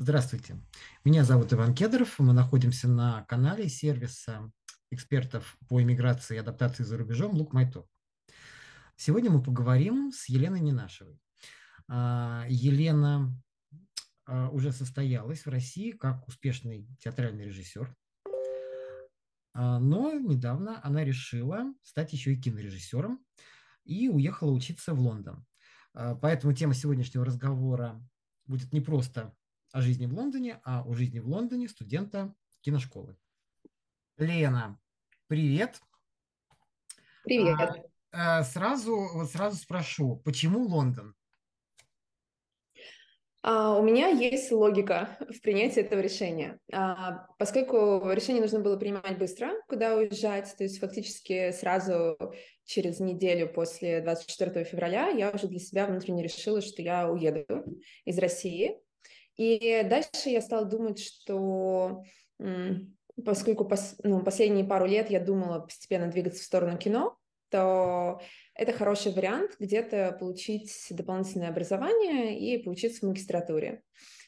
Здравствуйте. Меня зовут Иван Кедров. Мы находимся на канале сервиса экспертов по иммиграции и адаптации за рубежом «Лук Майтоп». Сегодня мы поговорим с Еленой Ненашевой. А, Елена а, уже состоялась в России как успешный театральный режиссер, а, но недавно она решила стать еще и кинорежиссером и уехала учиться в Лондон. Поэтому тема сегодняшнего разговора будет не просто о жизни в Лондоне, а о жизни в Лондоне студента киношколы. Лена, привет. Привет. А, а, сразу, вот сразу спрошу, почему Лондон? А, у меня есть логика в принятии этого решения. А, поскольку решение нужно было принимать быстро, куда уезжать, то есть фактически сразу через неделю после 24 февраля я уже для себя внутренне решила, что я уеду из России. И дальше я стала думать, что поскольку пос, ну, последние пару лет я думала постепенно двигаться в сторону кино, то это хороший вариант где-то получить дополнительное образование и поучиться в магистратуре.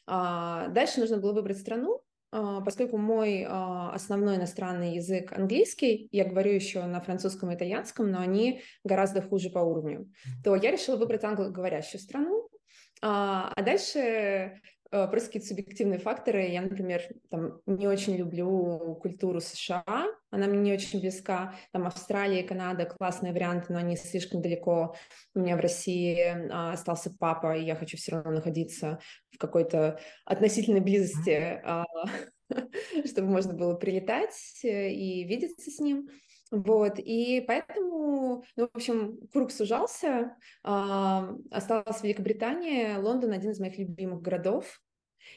А, дальше нужно было выбрать страну, а, поскольку мой а, основной иностранный язык английский, я говорю еще на французском и итальянском, но они гораздо хуже по уровню, то я решила выбрать англоговорящую страну, а дальше Э, просто какие-то субъективные факторы. Я, например, там, не очень люблю культуру США, она мне не очень близка. Там Австралия Канада классные варианты, но они слишком далеко. У меня в России а, остался папа, и я хочу все равно находиться в какой-то относительной близости, а, чтобы можно было прилетать э, и видеться с ним. Вот, и поэтому, ну, в общем, круг сужался, а, осталась Великобритания, Лондон один из моих любимых городов,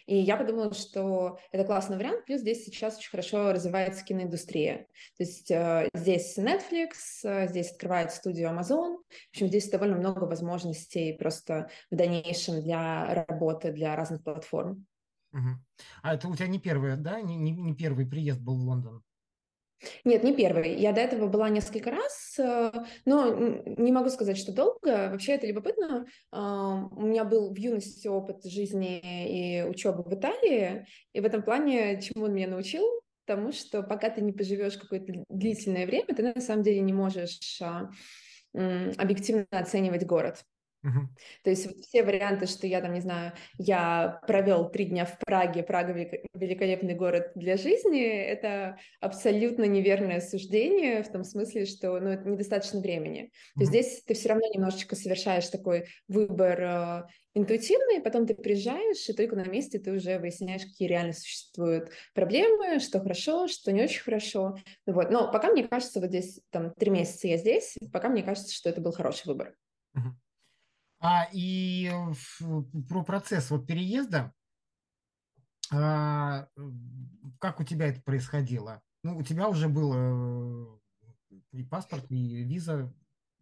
и я подумала, что это классный вариант, плюс здесь сейчас очень хорошо развивается киноиндустрия. То есть э, здесь Netflix, э, здесь открывает студию Amazon, в общем, здесь довольно много возможностей просто в дальнейшем для работы, для разных платформ. Угу. А это у тебя не первый, да, не, не, не первый приезд был в Лондон? Нет, не первый. Я до этого была несколько раз, э, но не могу сказать, что долго. Вообще это любопытно. У меня был в юности опыт жизни и учебы в Италии, и в этом плане чему он меня научил? Тому, что пока ты не поживешь какое-то длительное время, ты на самом деле не можешь а, объективно оценивать город. Uh-huh. То есть все варианты, что я там, не знаю, я провел три дня в Праге, Прага великолепный город для жизни, это абсолютно неверное суждение в том смысле, что ну, это недостаточно времени. Uh-huh. То есть здесь ты все равно немножечко совершаешь такой выбор э, интуитивный, потом ты приезжаешь, и только на месте ты уже выясняешь, какие реально существуют проблемы, что хорошо, что не очень хорошо. Вот. Но пока мне кажется, вот здесь там три месяца я здесь, пока мне кажется, что это был хороший выбор. Uh-huh. А, и про процесс вот переезда, а, как у тебя это происходило? Ну, у тебя уже был э, и паспорт, и виза.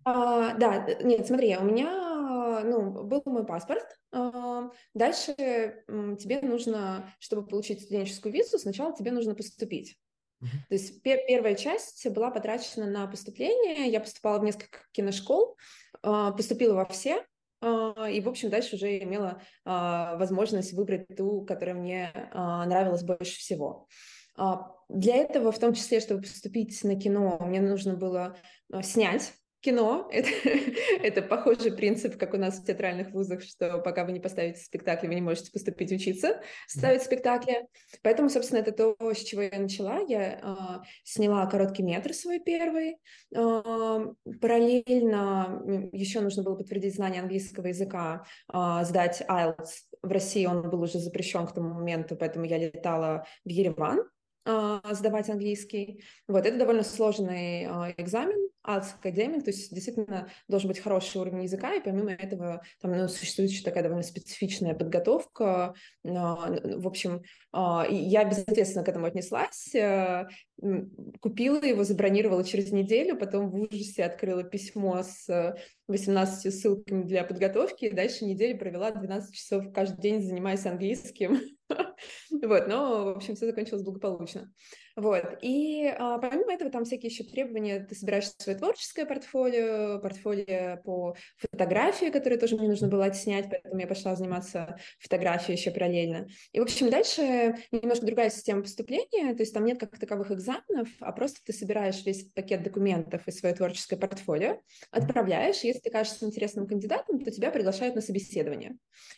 А, да, нет, смотри, у меня ну, был мой паспорт. А, дальше тебе нужно, чтобы получить студенческую визу, сначала тебе нужно поступить. Uh-huh. То есть пер- первая часть была потрачена на поступление. Я поступала в несколько киношкол, а, поступила во все, и, в общем, дальше уже имела а, возможность выбрать ту, которая мне а, нравилась больше всего. Для этого, в том числе, чтобы поступить на кино, мне нужно было снять кино. Это, это похожий принцип, как у нас в театральных вузах, что пока вы не поставите спектакль, вы не можете поступить учиться ставить спектакли. Поэтому, собственно, это то, с чего я начала. Я э, сняла короткий метр свой первый. Э, параллельно еще нужно было подтвердить знание английского языка, э, сдать IELTS. В России он был уже запрещен к тому моменту, поэтому я летала в Ереван сдавать английский. Вот, это довольно сложный экзамен, ALS Academic, то есть действительно должен быть хороший уровень языка, и помимо этого там ну, существует еще такая довольно специфичная подготовка. В общем, я безответственно к этому отнеслась, э, купила его, забронировала через неделю, потом в ужасе открыла письмо с 18 ссылками для подготовки, и дальше неделю провела 12 часов каждый день, занимаясь английским. Вот, но, в общем, все закончилось благополучно. Вот. И а, помимо этого там всякие еще требования. Ты собираешь свое творческое портфолио, портфолио по фотографии, которые тоже мне нужно было отснять, поэтому я пошла заниматься фотографией еще параллельно. И, в общем, дальше немножко другая система поступления, то есть там нет как таковых экзаменов, а просто ты собираешь весь пакет документов и свое творческое портфолио, отправляешь, если ты кажешься интересным кандидатом, то тебя приглашают на собеседование.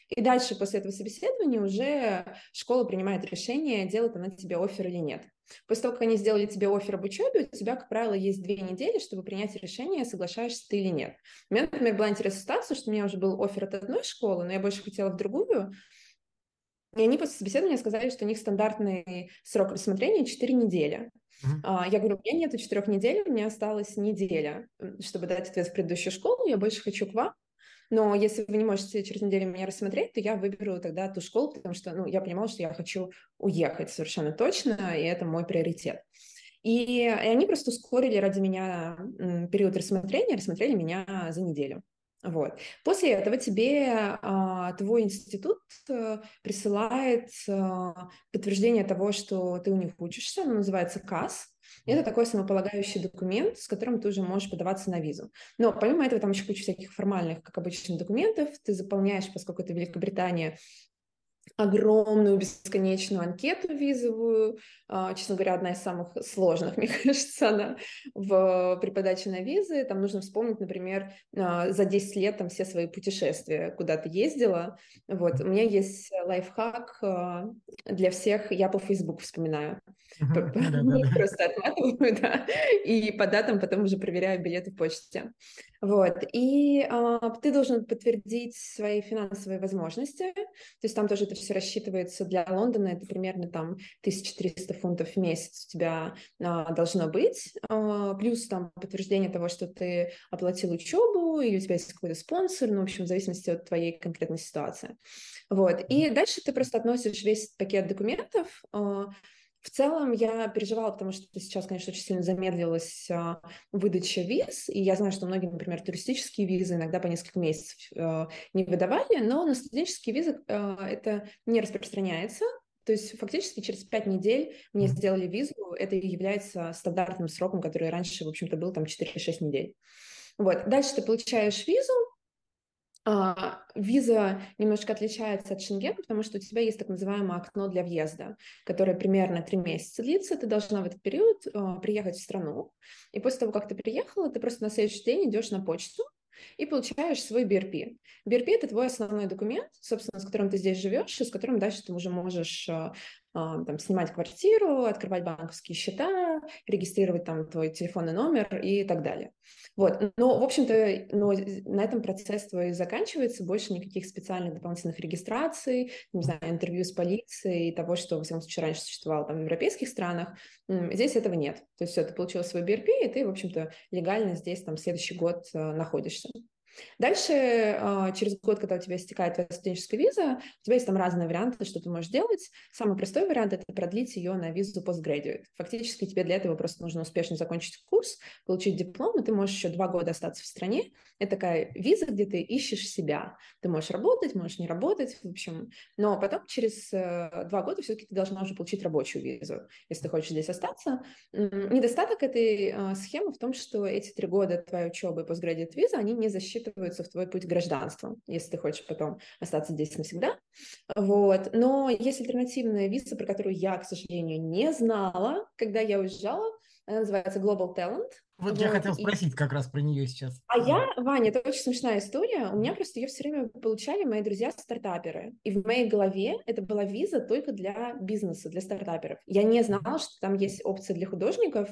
И дальше после этого собеседования уже школа принимает решение, делает она тебе офер или нет. После того, как они сделали тебе офер об учебе, у тебя, как правило, есть две недели, чтобы принять решение, соглашаешься ты или нет. У меня, например, была интересная ситуация, что у меня уже был офер от одной школы, но я больше хотела в другую, и они после собеседования сказали, что у них стандартный срок рассмотрения 4 недели. Uh-huh. Я говорю, у меня нету четырех недель, у меня осталась неделя, чтобы дать ответ в предыдущую школу, я больше хочу к вам. Но если вы не можете через неделю меня рассмотреть, то я выберу тогда ту школу, потому что ну, я понимала, что я хочу уехать совершенно точно, и это мой приоритет. И, и они просто ускорили ради меня период рассмотрения, рассмотрели меня за неделю. Вот. После этого тебе а, твой институт а, присылает а, подтверждение того, что ты у них учишься, оно называется КАС, это такой основополагающий документ, с которым ты уже можешь подаваться на визу. Но помимо этого там еще куча всяких формальных, как обычно, документов. Ты заполняешь, поскольку это Великобритания, огромную бесконечную анкету визовую. А, честно говоря, одна из самых сложных, мне кажется, она в, при подаче на визы. Там нужно вспомнить, например, а, за 10 лет там все свои путешествия, куда ты ездила. Вот. У меня есть лайфхак а, для всех, я по Facebook вспоминаю. Просто отматываю, да, и по датам потом уже проверяю билеты в почте. Вот, и ты должен подтвердить свои финансовые возможности, то есть там тоже это все рассчитывается для Лондона, это примерно там 1300 фунтов в месяц у тебя а, должно быть, а, плюс там подтверждение того, что ты оплатил учебу, или у тебя есть какой-то спонсор, ну, в общем, в зависимости от твоей конкретной ситуации. Вот, и дальше ты просто относишь весь пакет документов, а, в целом я переживала, потому что сейчас, конечно, очень сильно замедлилась а, выдача виз, и я знаю, что многие, например, туристические визы иногда по несколько месяцев а, не выдавали, но на студенческие визы а, это не распространяется, то есть фактически через пять недель мне сделали визу, это является стандартным сроком, который раньше, в общем-то, был там 4-6 недель. Вот. Dальше ты получаешь визу, виза немножко отличается от Шенгена, потому что у тебя есть так называемое окно для въезда, которое примерно три месяца длится. Ты должна в этот период а, приехать в страну, и после того, как ты приехала, ты просто на следующий день идешь на почту, и получаешь свой BRP. BRP – это твой основной документ, собственно, с которым ты здесь живешь, и с которым дальше ты уже можешь а, там, снимать квартиру, открывать банковские счета, регистрировать там твой телефонный номер и так далее. Вот. Но, в общем-то, но на этом процесс твой заканчивается, больше никаких специальных дополнительных регистраций, не знаю, интервью с полицией, того, что, во всяком случае, раньше существовало там в европейских странах, здесь этого нет. То есть все, ты получила свой BRP, и ты, в общем-то, легально здесь там следующий год э, находишься. Дальше, а, через год, когда у тебя истекает твоя студенческая виза, у тебя есть там разные варианты, что ты можешь делать. Самый простой вариант – это продлить ее на визу postgraduate. Фактически тебе для этого просто нужно успешно закончить курс, получить диплом, и ты можешь еще два года остаться в стране. Это такая виза, где ты ищешь себя. Ты можешь работать, можешь не работать, в общем. Но потом через э, два года все-таки ты должна уже получить рабочую визу, если ты хочешь здесь остаться. Недостаток этой а, схемы в том, что эти три года твоей учебы postgraduate виза, они не засчитываются вписываются в твой путь к гражданству, если ты хочешь потом остаться здесь навсегда. Вот. Но есть альтернативная виза, про которую я, к сожалению, не знала, когда я уезжала. Она называется Global Talent. Вот, вот я хотел спросить и... как раз про нее сейчас. А я, Ваня, это очень смешная история. У меня просто ее все время получали мои друзья-стартаперы. И в моей голове это была виза только для бизнеса, для стартаперов. Я не знала, что там есть опция для художников.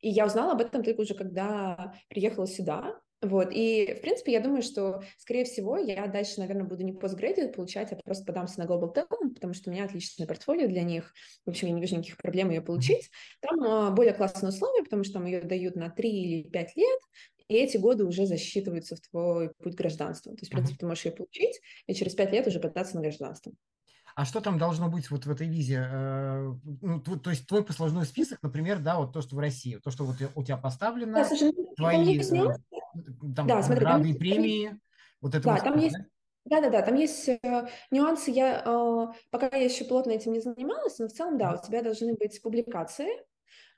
И я узнала об этом только уже, когда приехала сюда. Вот, и, в принципе, я думаю, что, скорее всего, я дальше, наверное, буду не постградиат получать, а просто подамся на Global Talent, потому что у меня отличное портфолио для них, в общем, я не вижу никаких проблем ее получить. Там а, более классные условия, потому что там ее дают на 3 или 5 лет, и эти годы уже засчитываются в твой путь гражданства. То есть, в принципе, ты можешь ее получить, и через 5 лет уже податься на гражданство. А что там должно быть вот в этой визе? Э, ну, то есть твой послужной список, например, да, вот то, что в России, то, что вот у тебя поставлено, да, слушай, ну, твои там да, смотри, и премии, вот это да, вот, там есть да-да-да, там есть э, нюансы. Я э, пока я еще плотно этим не занималась, но в целом, да, у тебя должны быть публикации,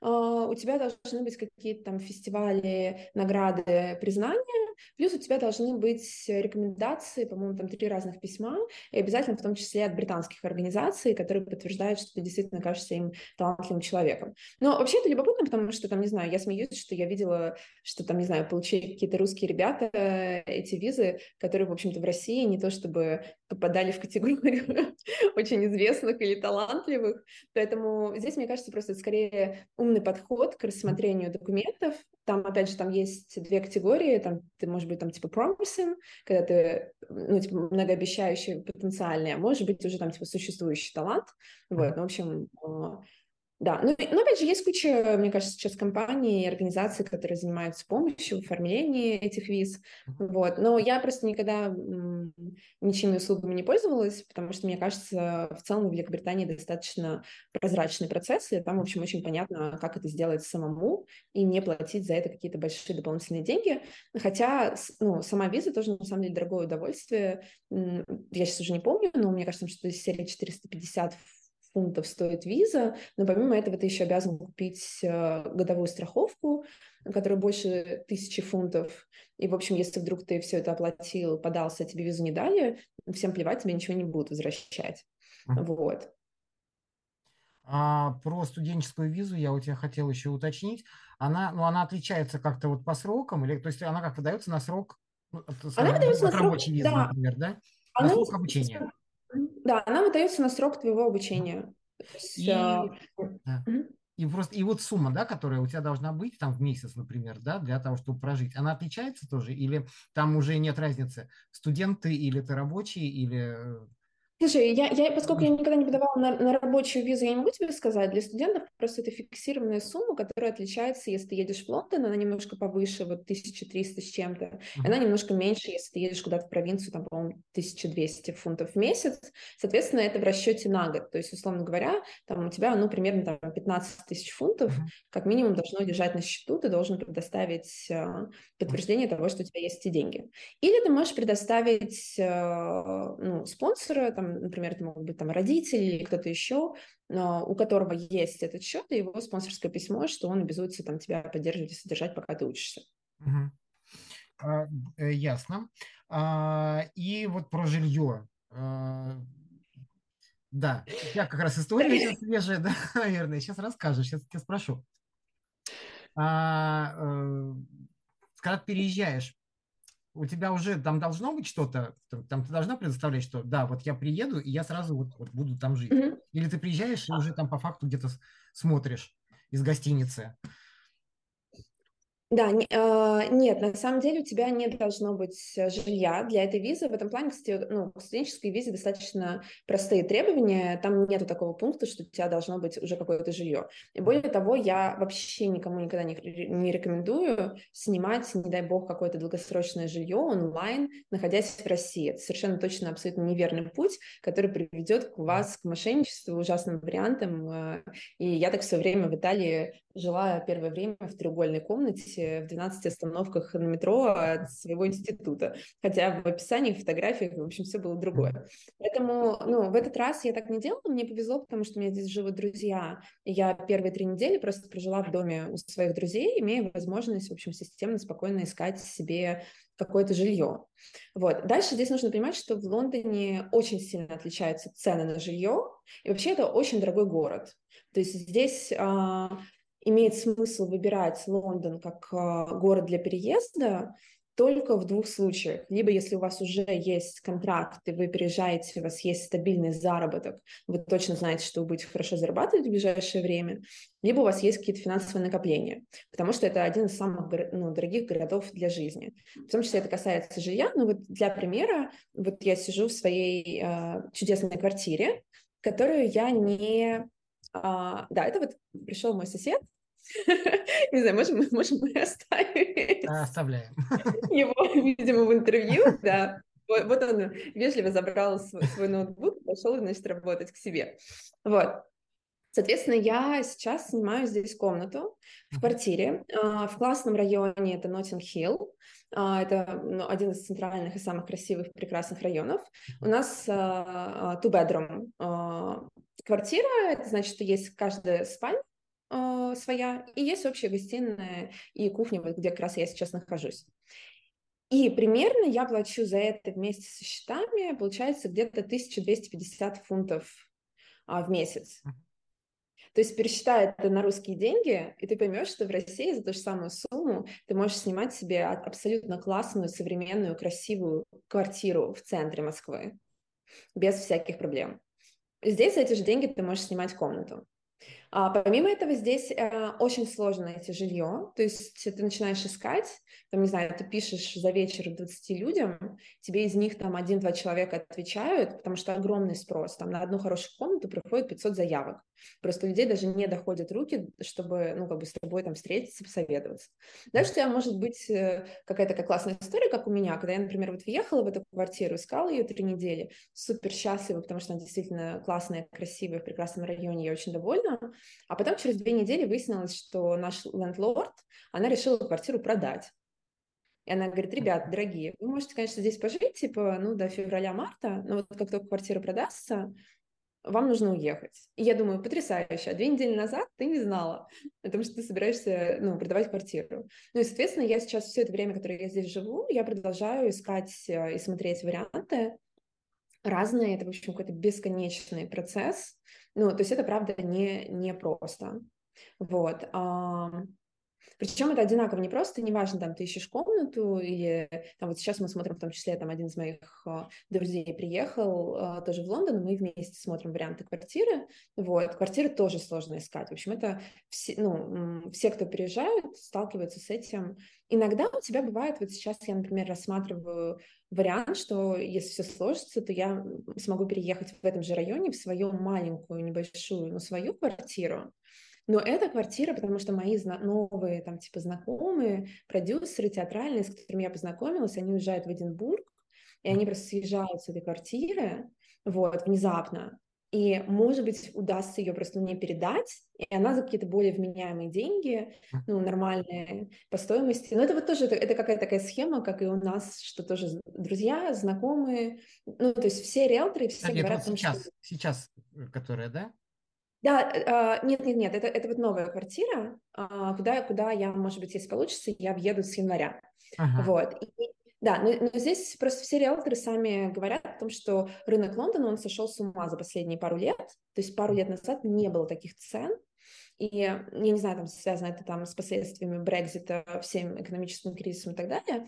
а, у тебя должны быть какие-то там фестивали, награды, признания, плюс у тебя должны быть рекомендации, по-моему, там три разных письма, и обязательно в том числе от британских организаций, которые подтверждают, что ты действительно кажешься им талантливым человеком. Но вообще это любопытно, потому что там, не знаю, я смеюсь, что я видела, что там, не знаю, получили какие-то русские ребята эти визы, которые, в общем-то, в России не то чтобы попадали в категорию очень известных или талантливых, поэтому здесь, мне кажется, просто скорее умный подход к рассмотрению документов. Там, опять же, там есть две категории, там ты, может быть, там типа promising, когда ты, ну, типа многообещающий, потенциальный, а может быть уже там типа существующий талант. Вот, ну, в общем, а, да, ну, но опять же, есть куча, мне кажется, сейчас компаний и организаций, которые занимаются помощью в оформлении этих виз, вот, но я просто никогда ничьими услугами не пользовалась, потому что, мне кажется, в целом в Великобритании достаточно прозрачный процесс, и там, в общем, очень понятно, как это сделать самому и не платить за это какие-то большие дополнительные деньги, хотя, ну, сама виза тоже, на самом деле, дорогое удовольствие, я сейчас уже не помню, но мне кажется, что из серии 450 фунтов стоит виза, но помимо этого ты еще обязан купить э, годовую страховку, которая больше тысячи фунтов. И, в общем, если вдруг ты все это оплатил, подался, тебе визу не дали, всем плевать, тебе ничего не будут возвращать. Mm-hmm. Вот. А про студенческую визу я у тебя хотел еще уточнить. Она, ну, она отличается как-то вот по срокам, или то есть она как выдается на срок, ну, она выдается на срок, рабочей визы, да. например, да? На она срок обучения. Да, она выдается на срок твоего обучения. И, да. и просто и вот сумма, да, которая у тебя должна быть там в месяц, например, да, для того, чтобы прожить, она отличается тоже, или там уже нет разницы, студенты или ты рабочий, или э, Слушай, я, я, поскольку я никогда не подавала на, на рабочую визу, я не могу тебе сказать. Для студентов просто это фиксированная сумма, которая отличается, если ты едешь в Лондон, она немножко повыше, вот 1300 с чем-то. Uh-huh. Она немножко меньше, если ты едешь куда-то в провинцию, там, по-моему, 1200 фунтов в месяц. Соответственно, это в расчете на год. То есть, условно говоря, там у тебя, ну, примерно там, 15 тысяч фунтов, как минимум, должно лежать на счету, ты должен предоставить э, подтверждение того, что у тебя есть эти деньги. Или ты можешь предоставить э, ну, спонсора, там, например, это могут быть там родители или кто-то еще, у которого есть этот счет и его спонсорское письмо, что он обязуется там тебя поддерживать и содержать, пока ты учишься. Угу. Э, ясно. А, и вот про жилье. А, да, я как раз история свежая, да, наверное. Сейчас расскажу, сейчас тебя спрошу. А, а, когда переезжаешь, у тебя уже там должно быть что-то, там ты должна предоставлять, что да, вот я приеду, и я сразу вот, вот буду там жить. Mm-hmm. Или ты приезжаешь и уже там по факту где-то смотришь из гостиницы. Да, не, э, нет, на самом деле у тебя не должно быть э, жилья для этой визы. В этом плане, кстати, ну, к студенческой визе достаточно простые требования. Там нету такого пункта, что у тебя должно быть уже какое-то жилье. И более того, я вообще никому никогда не, не рекомендую снимать, не дай бог, какое-то долгосрочное жилье онлайн, находясь в России. Это совершенно точно абсолютно неверный путь, который приведет к вас к мошенничеству, ужасным вариантам. Э, и я так все время в Италии жила первое время в треугольной комнате в 12 остановках на метро от своего института. Хотя в описании, в фотографиях, в общем, все было другое. Поэтому, ну, в этот раз я так не делала. Мне повезло, потому что у меня здесь живут друзья. Я первые три недели просто прожила в доме у своих друзей, имея возможность, в общем, системно, спокойно искать себе какое-то жилье. Вот. Дальше здесь нужно понимать, что в Лондоне очень сильно отличаются цены на жилье, и вообще это очень дорогой город. То есть здесь а, имеет смысл выбирать Лондон как а, город для переезда только в двух случаях. Либо если у вас уже есть контракт, и вы переезжаете, у вас есть стабильный заработок, вы точно знаете, что вы будете хорошо зарабатывать в ближайшее время, либо у вас есть какие-то финансовые накопления, потому что это один из самых ну, дорогих городов для жизни. В том числе это касается жилья. Но вот для примера, вот я сижу в своей э, чудесной квартире, которую я не а, да, это вот пришел мой сосед. Не знаю, можем, можем мы оставить? Оставляем. Его, видимо, в интервью, да. Вот, вот он вежливо забрал свой, свой ноутбук и пошел, значит, работать к себе. Вот. Соответственно, я сейчас снимаю здесь комнату в квартире. А, в классном районе это Ноттинг-Хилл. А, это ну, один из центральных и самых красивых, прекрасных районов. У нас two-bedroom квартира, это значит, что есть каждая спальня своя, и есть общая гостиная и кухня, вот где как раз я сейчас нахожусь. И примерно я плачу за это вместе со счетами, получается где-то 1250 фунтов а, в месяц. То есть пересчитай это на русские деньги, и ты поймешь, что в России за ту же самую сумму ты можешь снимать себе абсолютно классную, современную, красивую квартиру в центре Москвы без всяких проблем. Здесь за эти же деньги ты можешь снимать комнату. А, помимо этого, здесь э, очень сложно найти жилье, то есть ты начинаешь искать, там, не знаю, ты пишешь за вечер 20 людям, тебе из них там один-два человека отвечают, потому что огромный спрос, там на одну хорошую комнату приходит 500 заявок, просто людей даже не доходят руки, чтобы, ну, как бы с тобой там встретиться, посоветоваться. Дальше у тебя может быть э, какая-то такая классная история, как у меня, когда я, например, вот въехала в эту квартиру, искала ее три недели, супер счастлива, потому что она действительно классная, красивая, в прекрасном районе, я очень довольна, а потом через две недели выяснилось, что наш лендлорд, она решила квартиру продать. И она говорит, ребят, дорогие, вы можете, конечно, здесь пожить, типа, ну, до февраля-марта, но вот как только квартира продастся, вам нужно уехать. И я думаю, потрясающе. А две недели назад ты не знала о том, что ты собираешься ну, продавать квартиру. Ну и, соответственно, я сейчас все это время, которое я здесь живу, я продолжаю искать э, и смотреть варианты разные. Это, в общем, какой-то бесконечный процесс. Ну, то есть это, правда, не, не просто. Вот. Причем это одинаково не просто, неважно, там, ты ищешь комнату или там вот сейчас мы смотрим, в том числе, там, один из моих uh, друзей приехал uh, тоже в Лондон, мы вместе смотрим варианты квартиры, вот, квартиры тоже сложно искать, в общем, это все, ну, все, кто приезжают, сталкиваются с этим. Иногда у тебя бывает, вот сейчас я, например, рассматриваю вариант, что если все сложится, то я смогу переехать в этом же районе в свою маленькую, небольшую, но свою квартиру, но эта квартира, потому что мои новые там типа знакомые, продюсеры театральные, с которыми я познакомилась, они уезжают в Эдинбург, и они просто съезжают с этой квартиры, вот, внезапно. И, может быть, удастся ее просто мне передать, и она за какие-то более вменяемые деньги, ну, нормальные по стоимости. Но это вот тоже, это, это какая-то такая схема, как и у нас, что тоже друзья, знакомые, ну, то есть все риэлторы, все а говорят... Нет, вот сейчас, что... сейчас, э, которая, да? Да, нет, нет, нет, это, это вот новая квартира, а, куда, куда я, может быть, если получится, я въеду с января. Ага. Вот. И, да, но, но здесь просто все риэлторы сами говорят о том, что рынок Лондона, он сошел с ума за последние пару лет. То есть пару лет назад не было таких цен. И я не знаю, там связано это там с последствиями Брекзита, всем экономическим кризисом и так далее.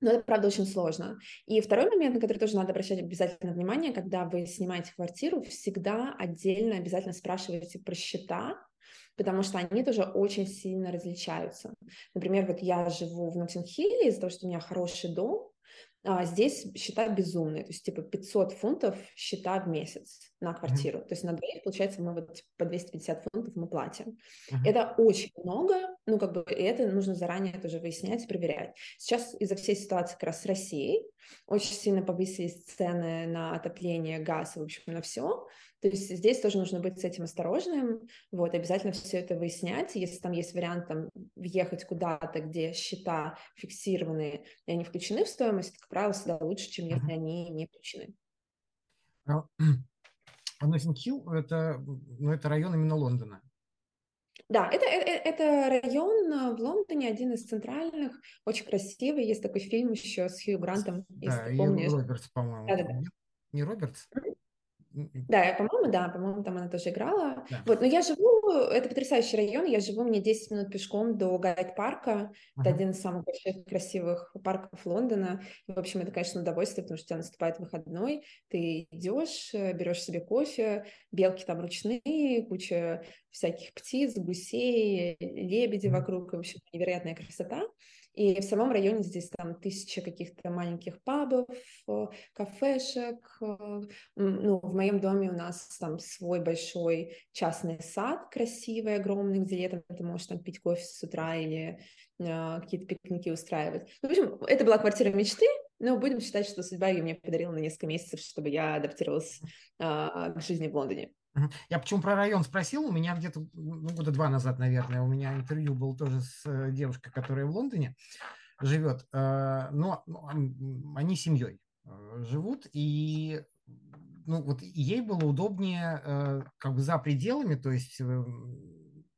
Но это, правда, очень сложно. И второй момент, на который тоже надо обращать обязательно внимание, когда вы снимаете квартиру, всегда отдельно обязательно спрашивайте про счета, потому что они тоже очень сильно различаются. Например, вот я живу в Ноттинг-Хилле из-за того, что у меня хороший дом, а здесь счета безумные, то есть типа 500 фунтов счета в месяц на квартиру. Mm-hmm. То есть на двоих, получается, мы вот по 250 фунтов мы платим. Mm-hmm. Это очень много, ну как бы и это нужно заранее тоже выяснять проверять. Сейчас из-за всей ситуации как раз с Россией очень сильно повысились цены на отопление, газ в общем, на все. То есть здесь тоже нужно быть с этим осторожным, вот, обязательно все это выяснять. Если там есть вариант там въехать куда-то, где счета фиксированные, и они включены в стоимость, как правило, всегда лучше, чем если они не включены. А, – это, ну, это район именно Лондона. Да, это, это, это район в Лондоне, один из центральных, очень красивый. Есть такой фильм еще с Хью Грантом, да, если ты помнишь. Робертс, по-моему. Да, да, да. Не Робертс? Да, по-моему, да, по-моему, там она тоже играла. Да. Вот, но я живу, это потрясающий район, я живу, мне 10 минут пешком до Гайд-парка, uh-huh. это один из самых больших красивых парков Лондона. И, в общем, это, конечно, удовольствие, потому что у тебя наступает выходной, ты идешь, э, берешь себе кофе, белки там ручные, куча всяких птиц, гусей, лебеди uh-huh. вокруг, в общем, невероятная красота. И в самом районе здесь там тысяча каких-то маленьких пабов, э, кафешек. Э, ну, в моем доме у нас там свой большой частный сад красивый, огромный, где летом ты можешь там пить кофе с утра или э, какие-то пикники устраивать. Ну, в общем, это была квартира мечты, но будем считать, что судьба ее мне подарила на несколько месяцев, чтобы я адаптировалась э, к жизни в Лондоне. Я почему про район спросил? У меня где-то ну, года два назад, наверное, у меня интервью был тоже с э, девушкой, которая в Лондоне живет. Э, но они семьей э, живут, и ну, вот ей было удобнее как бы за пределами, то есть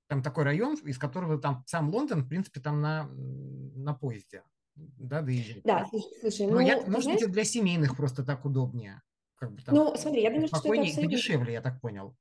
Там такой район, из которого там сам Лондон, в принципе, там на, на поезде. Да, доезжать. Да, слушай, ну, ну я, может знаешь... быть, для семейных просто так удобнее. Как бы там ну, смотри, я думаю, что это абсолютно... дешевле, я так понял.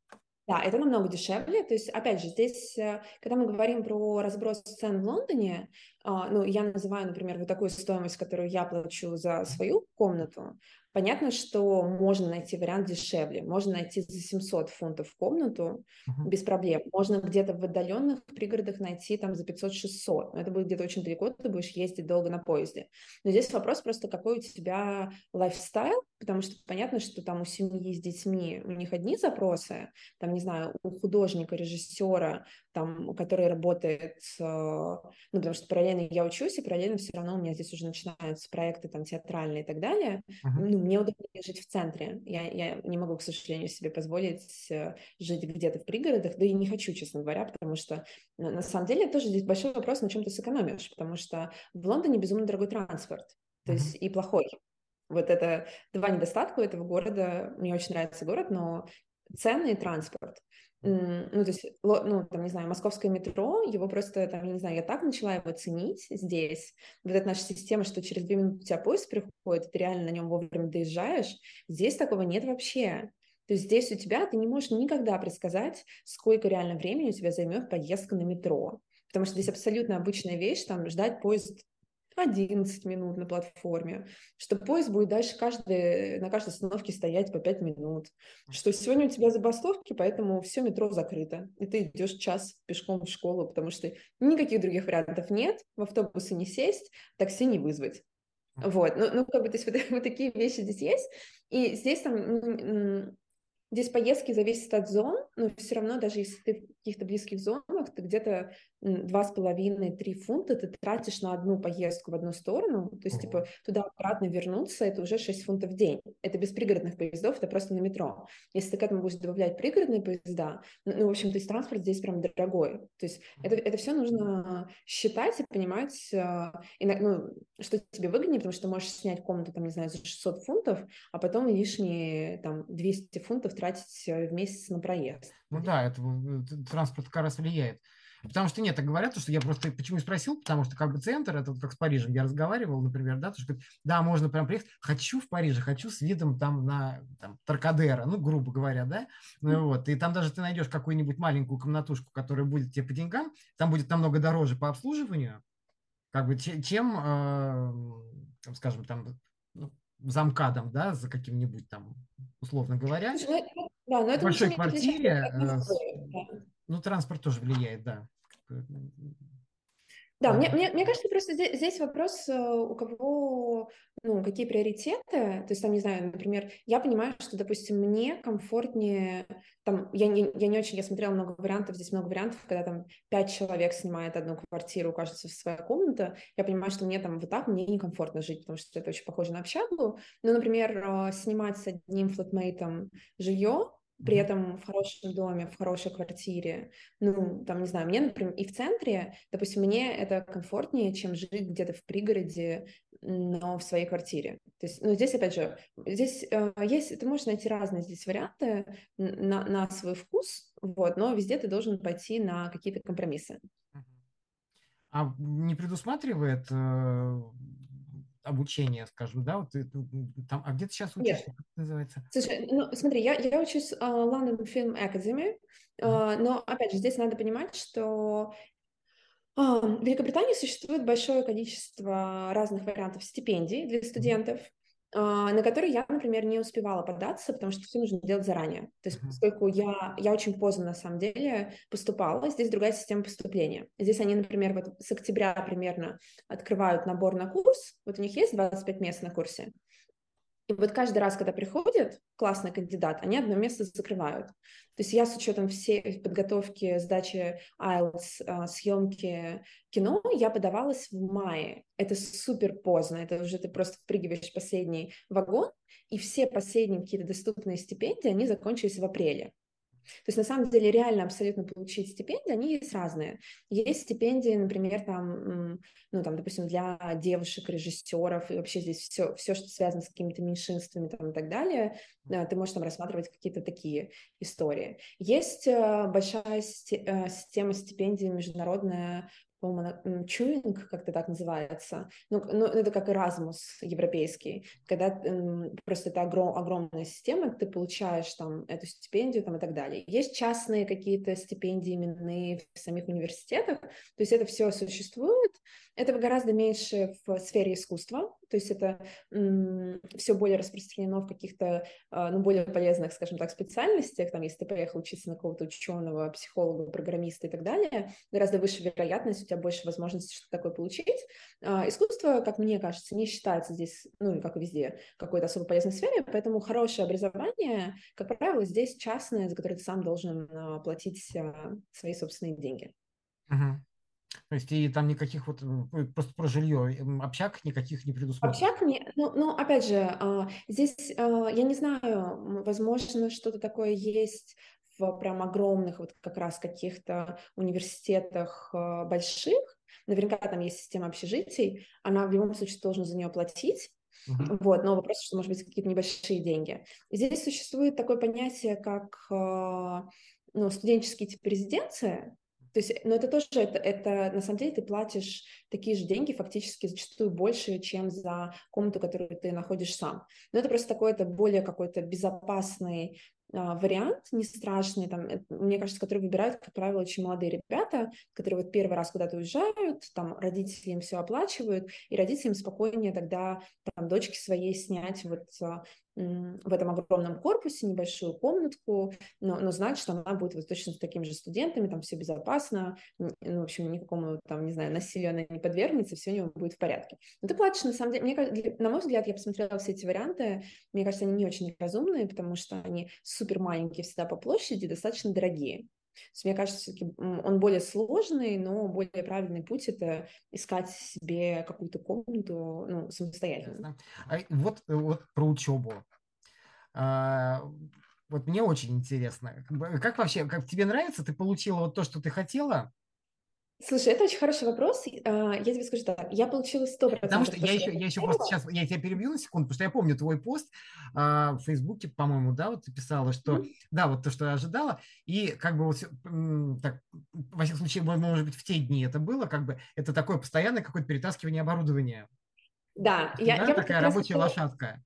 Да, это намного дешевле. То есть, опять же, здесь, э, когда мы говорим про разброс цен в Лондоне, а, ну, я называю, например, вот такую стоимость, которую я плачу за свою комнату, Понятно, что можно найти вариант дешевле. Можно найти за 700 фунтов комнату uh-huh. без проблем. Можно где-то в отдаленных пригородах найти там за 500-600. Но это будет где-то очень далеко, ты будешь ездить долго на поезде. Но здесь вопрос просто, какой у тебя лайфстайл, потому что понятно, что там у семьи с детьми, у них одни запросы, там, не знаю, у художника, режиссера, там, который работает, ну, потому что параллельно я учусь, и параллельно все равно у меня здесь уже начинаются проекты там театральные и так далее. Uh-huh. Ну, мне удобнее жить в центре. Я, я не могу, к сожалению, себе позволить э, жить где-то в пригородах, да и не хочу, честно говоря, потому что на самом деле тоже здесь большой вопрос, на чем ты сэкономишь, потому что в Лондоне безумно дорогой транспорт, то есть и плохой. Вот это два недостатка у этого города. Мне очень нравится город, но ценный транспорт. Ну, то есть, ну, там, не знаю, московское метро, его просто, там, не знаю, я так начала его ценить здесь. Вот эта наша система, что через две минуты у тебя поезд приходит, ты реально на нем вовремя доезжаешь. Здесь такого нет вообще. То есть здесь у тебя, ты не можешь никогда предсказать, сколько реально времени у тебя займет поездка на метро. Потому что здесь абсолютно обычная вещь, там, ждать поезд 11 минут на платформе, что поезд будет дальше каждый, на каждой остановке стоять по 5 минут, что сегодня у тебя забастовки, поэтому все метро закрыто, и ты идешь час пешком в школу, потому что никаких других вариантов нет, в автобусы не сесть, такси не вызвать. Вот, ну, ну как бы, то есть вот, вот такие вещи здесь есть, и здесь там Здесь поездки зависят от зон, но все равно, даже если ты каких-то близких зонах, ты где-то два с половиной-три фунта ты тратишь на одну поездку в одну сторону, то есть, типа, туда-обратно вернуться, это уже 6 фунтов в день. Это без пригородных поездов, это просто на метро. Если ты к этому будешь добавлять пригородные поезда, ну, в общем, то есть транспорт здесь прям дорогой. То есть это, это все нужно считать и понимать, а, ну, что тебе выгоднее, потому что ты можешь снять комнату, там, не знаю, за 600 фунтов, а потом лишние, там, 200 фунтов тратить э, в месяц на проезд. Ну да, это транспорт как раз влияет. Потому что нет, так говорят, что я просто почему спросил, потому что как бы центр, это вот как с Парижем. Я разговаривал, например, да, то что да, можно прям приехать, хочу в Париже, хочу с видом там на там, Таркадера, ну, грубо говоря, да, ну, вот, и там даже ты найдешь какую-нибудь маленькую комнатушку, которая будет тебе по деньгам, там будет намного дороже по обслуживанию, как бы, чем, э, скажем, там, ну, замкадом, да, за каким-нибудь там, условно говоря, ну, да, но это в большой квартире, э, ну, транспорт тоже влияет, да. Да, мне, мне, мне кажется, просто здесь, здесь вопрос, э, у кого, ну, какие приоритеты. То есть, там, не знаю, например, я понимаю, что, допустим, мне комфортнее, там, я не, я не очень, я смотрела много вариантов, здесь много вариантов, когда там пять человек снимает одну квартиру, кажется, в своя комната. Я понимаю, что мне там вот так мне некомфортно жить, потому что это очень похоже на общагу. Но, например, э, снимать с одним флотмейтом жилье, при этом в хорошем доме, в хорошей квартире, ну, там, не знаю, мне, например, и в центре, допустим, мне это комфортнее, чем жить где-то в пригороде, но в своей квартире. То есть, ну, здесь, опять же, здесь э, есть, ты можешь найти разные здесь варианты на, на свой вкус, вот, но везде ты должен пойти на какие-то компромиссы. А не предусматривает э, обучение, скажем, да, вот ты, там, а где ты сейчас учишься, Нет. как это называется? Слушай, ну смотри, я, я учусь в uh, London Film Academy, uh, но, опять же, здесь надо понимать, что uh, в Великобритании существует большое количество разных вариантов стипендий для студентов, на который я, например, не успевала податься, потому что все нужно делать заранее. То есть, поскольку я, я очень поздно, на самом деле, поступала, здесь другая система поступления. Здесь они, например, вот с октября примерно открывают набор на курс, вот у них есть 25 мест на курсе, и вот каждый раз, когда приходит классный кандидат, они одно место закрывают. То есть я с учетом всей подготовки, сдачи IELTS, а, съемки кино, я подавалась в мае. Это супер поздно, это уже ты просто впрыгиваешь в последний вагон, и все последние какие-то доступные стипендии, они закончились в апреле. То есть на самом деле реально абсолютно получить стипендии, они есть разные. Есть стипендии, например, там, ну там, допустим, для девушек, режиссеров, и вообще здесь все, все что связано с какими-то меньшинствами там, и так далее, ты можешь там рассматривать какие-то такие истории. Есть э, большая э, система стипендий международная по-моему, чуинг, как-то так называется. Ну, ну, это как Erasmus европейский, когда м, просто это огром, огромная система, ты получаешь там эту стипендию там и так далее. Есть частные какие-то стипендии именные в самих университетах, то есть это все существует, этого гораздо меньше в сфере искусства, то есть это все более распространено в каких-то, а, ну, более полезных, скажем так, специальностях, там, если ты поехал учиться на какого-то ученого, психолога, программиста и так далее, гораздо выше вероятность, у тебя больше возможностей что-то такое получить. А, искусство, как мне кажется, не считается здесь, ну, как и везде, какой-то особо полезной сфере, поэтому хорошее образование, как правило, здесь частное, за которое ты сам должен а, платить свои собственные деньги. Uh-huh. То есть и там никаких вот просто про жилье, общак никаких не предусмотрено. Общак не, ну, ну опять же, а, здесь а, я не знаю, возможно что-то такое есть в прям огромных вот как раз каких-то университетах а, больших. Наверняка там есть система общежитий, она в любом случае должна за нее платить. Uh-huh. Вот, но вопрос, что может быть какие-то небольшие деньги. Здесь существует такое понятие, как ну, студенческий тип резиденция, то есть, но это тоже, это, это на самом деле ты платишь такие же деньги, фактически зачастую больше, чем за комнату, которую ты находишь сам. Но это просто такой, это более какой-то безопасный а, вариант, не страшный, там, мне кажется, который выбирают, как правило, очень молодые ребята, которые вот первый раз куда-то уезжают, там родители им все оплачивают, и родителям спокойнее тогда там дочке своей снять вот а, в этом огромном корпусе небольшую комнатку, но, но знать, что она будет вот точно с такими же студентами, там все безопасно, ну, в общем, никакому там, не знаю, насилию она не подвергнется, все у него будет в порядке. Но ты платишь, на самом деле, мне, на мой взгляд, я посмотрела все эти варианты, мне кажется, они не очень разумные, потому что они супер маленькие всегда по площади, достаточно дорогие. Есть, мне кажется, все-таки он более сложный, но более правильный путь – это искать себе какую-то комнату ну, самостоятельно. А вот, вот про учебу. А, вот мне очень интересно, как вообще, как тебе нравится, ты получила вот то, что ты хотела, Слушай, это очень хороший вопрос. А, я тебе скажу так, я получила 100%. Потому что я еще, я еще просто сейчас, я тебя перебью на секунду, потому что я помню твой пост а, в Фейсбуке, по-моему, да, вот ты писала, что, mm-hmm. да, вот то, что я ожидала, и как бы вот, так, во всяком случае, может быть, в те дни это было, как бы, это такое постоянное какое-то перетаскивание оборудования. Да, я, я такая рабочая хотела... лошадка.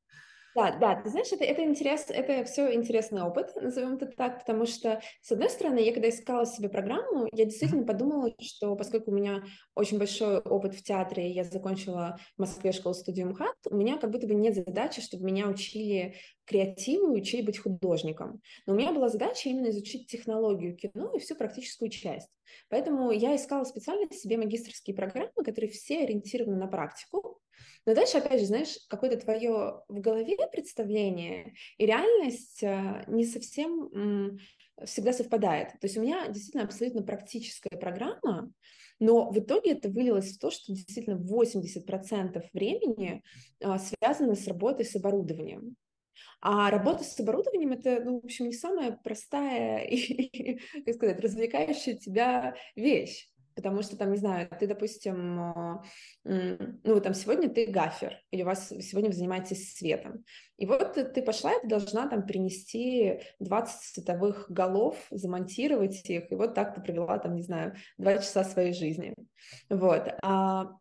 Да, да, ты знаешь, это, это интересно, это все интересный опыт, назовем это так, потому что, с одной стороны, я когда искала себе программу, я действительно подумала, что поскольку у меня очень большой опыт в театре, я закончила в Москве школу-студию МХАТ, у меня как будто бы нет задачи, чтобы меня учили креативу и учили быть художником. Но у меня была задача именно изучить технологию кино и всю практическую часть. Поэтому я искала специально себе магистрские программы, которые все ориентированы на практику, но дальше, опять же, знаешь, какое-то твое в голове представление и реальность э, не совсем всегда совпадает. То есть у меня действительно абсолютно практическая программа, но в итоге это вылилось в то, что действительно 80% времени а, связано с работой с оборудованием. А работа с оборудованием это, ну, в общем, не самая простая и, как сказать, развлекающая тебя вещь. Потому что там, не знаю, ты, допустим, а, ну, там сегодня ты гафер, или у вас сегодня вы занимаетесь светом. И вот ты пошла, и ты должна там принести 20 световых голов, замонтировать их, и вот так ты провела там, не знаю, два часа своей жизни. Вот. А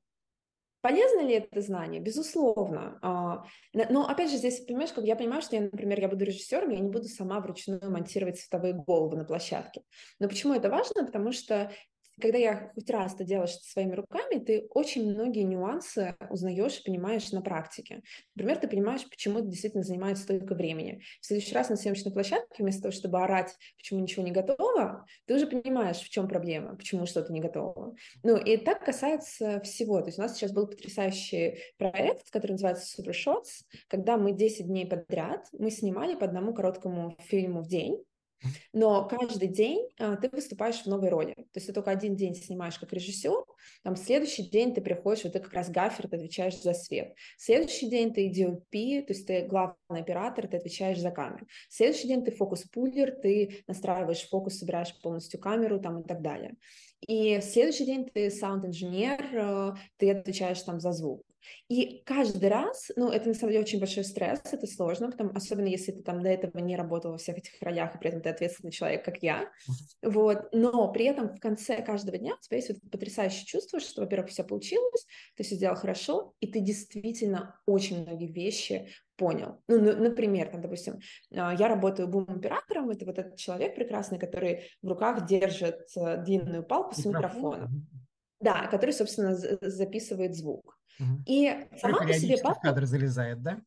Полезно ли это знание? Безусловно. А, но опять же, здесь, понимаешь, как я понимаю, что я, например, я буду режиссером, я не буду сама вручную монтировать световые головы на площадке. Но почему это важно? Потому что когда я хоть раз это делаешь своими руками, ты очень многие нюансы узнаешь и понимаешь на практике. Например, ты понимаешь, почему это действительно занимает столько времени. В следующий раз на съемочной площадке, вместо того, чтобы орать, почему ничего не готово, ты уже понимаешь, в чем проблема, почему что-то не готово. Ну, и так касается всего. То есть у нас сейчас был потрясающий проект, который называется Super Shots, когда мы 10 дней подряд мы снимали по одному короткому фильму в день, Но каждый день а, ты выступаешь в новой роли. То есть ты только один день снимаешь как режиссер, там следующий день ты приходишь, вот ты как раз гафер, ты отвечаешь за свет. Следующий день ты DOP, то есть ты главный оператор, ты отвечаешь за камеру. Следующий день ты фокус-пулер, ты настраиваешь фокус, собираешь полностью камеру там и так далее. И в следующий день ты саунд-инженер, э, ты отвечаешь там за звук. И каждый раз, ну, это на самом деле очень большой стресс, это сложно, потому, особенно если ты там до этого не работал во всех этих ролях, и при этом ты ответственный человек, как я, вот, но при этом в конце каждого дня у тебя есть вот потрясающее чувство, что, во-первых, все получилось, ты все сделал хорошо, и ты действительно очень многие вещи понял. Ну, например, там, допустим, а, я работаю бум-оператором, это вот этот человек прекрасный, который в руках держит э, длинную палку с микрофоном. Да, который, собственно, записывает звук. И сама по себе папка... в кадр залезает, да?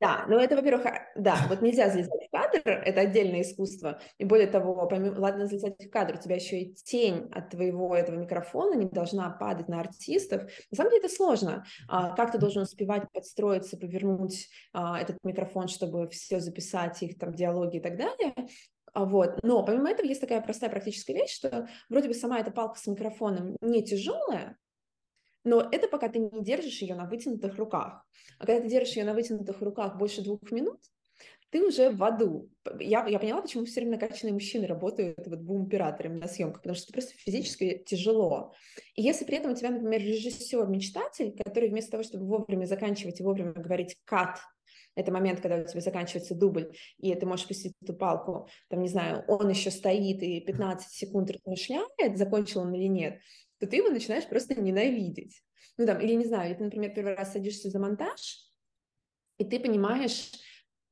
Да, ну это, во-первых, а, да, вот нельзя залезать в кадр, это отдельное искусство. И более того, помимо, ладно, залезать в кадр, у тебя еще и тень от твоего этого микрофона не должна падать на артистов. На самом деле это сложно. А, как ты должен успевать подстроиться, повернуть а, этот микрофон, чтобы все записать, их там диалоги и так далее. А вот. Но помимо этого есть такая простая практическая вещь, что вроде бы сама эта палка с микрофоном не тяжелая, но это пока ты не держишь ее на вытянутых руках. А когда ты держишь ее на вытянутых руках больше двух минут, ты уже в аду. Я, я поняла, почему все время накачанные мужчины работают вот бум-операторами на съемках, потому что это просто физически тяжело. И если при этом у тебя, например, режиссер-мечтатель, который вместо того, чтобы вовремя заканчивать и вовремя говорить «кат», это момент, когда у тебя заканчивается дубль, и ты можешь пустить эту палку, там, не знаю, он еще стоит и 15 секунд размышляет, закончил он или нет, то ты его начинаешь просто ненавидеть. Ну, там, или не знаю, ты, например, первый раз садишься за монтаж, и ты понимаешь,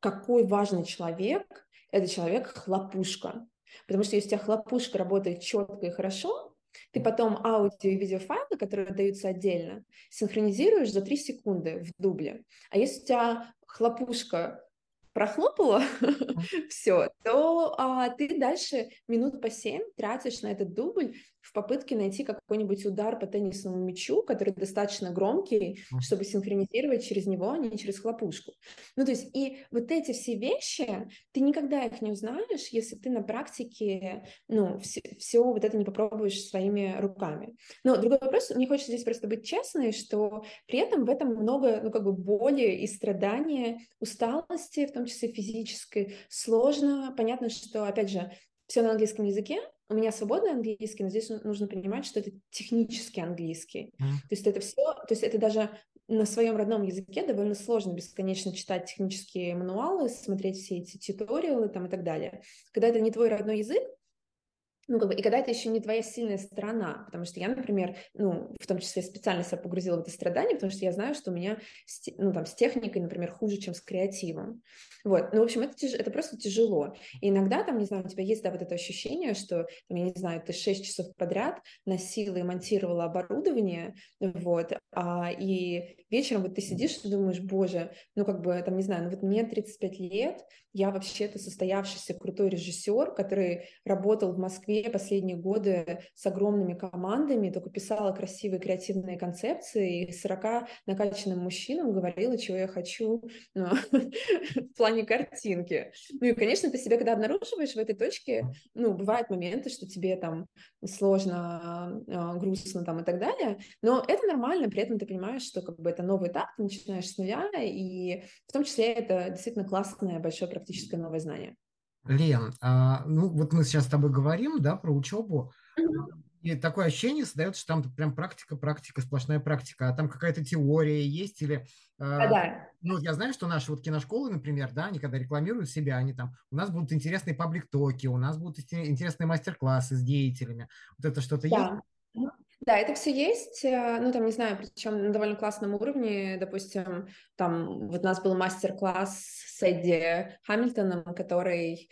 какой важный человек, это человек-хлопушка. Потому что если у тебя хлопушка работает четко и хорошо, ты потом аудио и видеофайлы, которые даются отдельно, синхронизируешь за 3 секунды в дубле. А если у тебя хлопушка прохлопала все, то а, ты дальше минут по семь тратишь на этот дубль в попытке найти какой-нибудь удар по теннисному мячу, который достаточно громкий, чтобы синхронизировать через него, а не через хлопушку. Ну, то есть, и вот эти все вещи, ты никогда их не узнаешь, если ты на практике, ну, все, все вот это не попробуешь своими руками. Но другой вопрос, мне хочется здесь просто быть честной, что при этом в этом много, ну, как бы боли и страдания, усталости, в том числе физической, сложно. Понятно, что, опять же, все на английском языке, у меня свободный английский, но здесь нужно понимать, что это технический английский. Mm. То есть это все, то есть это даже на своем родном языке довольно сложно бесконечно читать технические мануалы, смотреть все эти туториалы там и так далее. Когда это не твой родной язык, ну, как бы, и когда это еще не твоя сильная сторона, потому что я, например, ну, в том числе специально себя погрузила в это страдание, потому что я знаю, что у меня, ну, там, с техникой, например, хуже, чем с креативом. Вот, ну, в общем, это, тяж... это просто тяжело. И иногда, там, не знаю, у тебя есть, да, вот это ощущение, что, там, я не знаю, ты 6 часов подряд носила и монтировала оборудование, вот, а, и вечером вот ты сидишь и думаешь, боже, ну, как бы, там, не знаю, ну, вот мне 35 лет, я вообще-то состоявшийся крутой режиссер, который работал в Москве последние годы с огромными командами, только писала красивые креативные концепции, и 40 накачанным мужчинам говорила, чего я хочу ну, в плане картинки. Ну и, конечно, ты себя когда обнаруживаешь в этой точке, ну, бывают моменты, что тебе там сложно, а, грустно там и так далее, но это нормально, при этом ты понимаешь, что как бы это новый этап, ты начинаешь с нуля, и в том числе это действительно классное большое практическое практическое новое знание. Лен, а, ну вот мы сейчас с тобой говорим, да, про учебу, и такое ощущение создается, что там прям практика, практика, сплошная практика, а там какая-то теория есть или... А, да. Ну, я знаю, что наши вот киношколы, например, да, они когда рекламируют себя, они там, у нас будут интересные паблик-токи, у нас будут интересные мастер-классы с деятелями. Вот это что-то да. есть? Да, это все есть, э, ну, там, не знаю, причем на довольно классном уровне, допустим, там, вот у нас был мастер-класс с Эдди Хамильтоном, который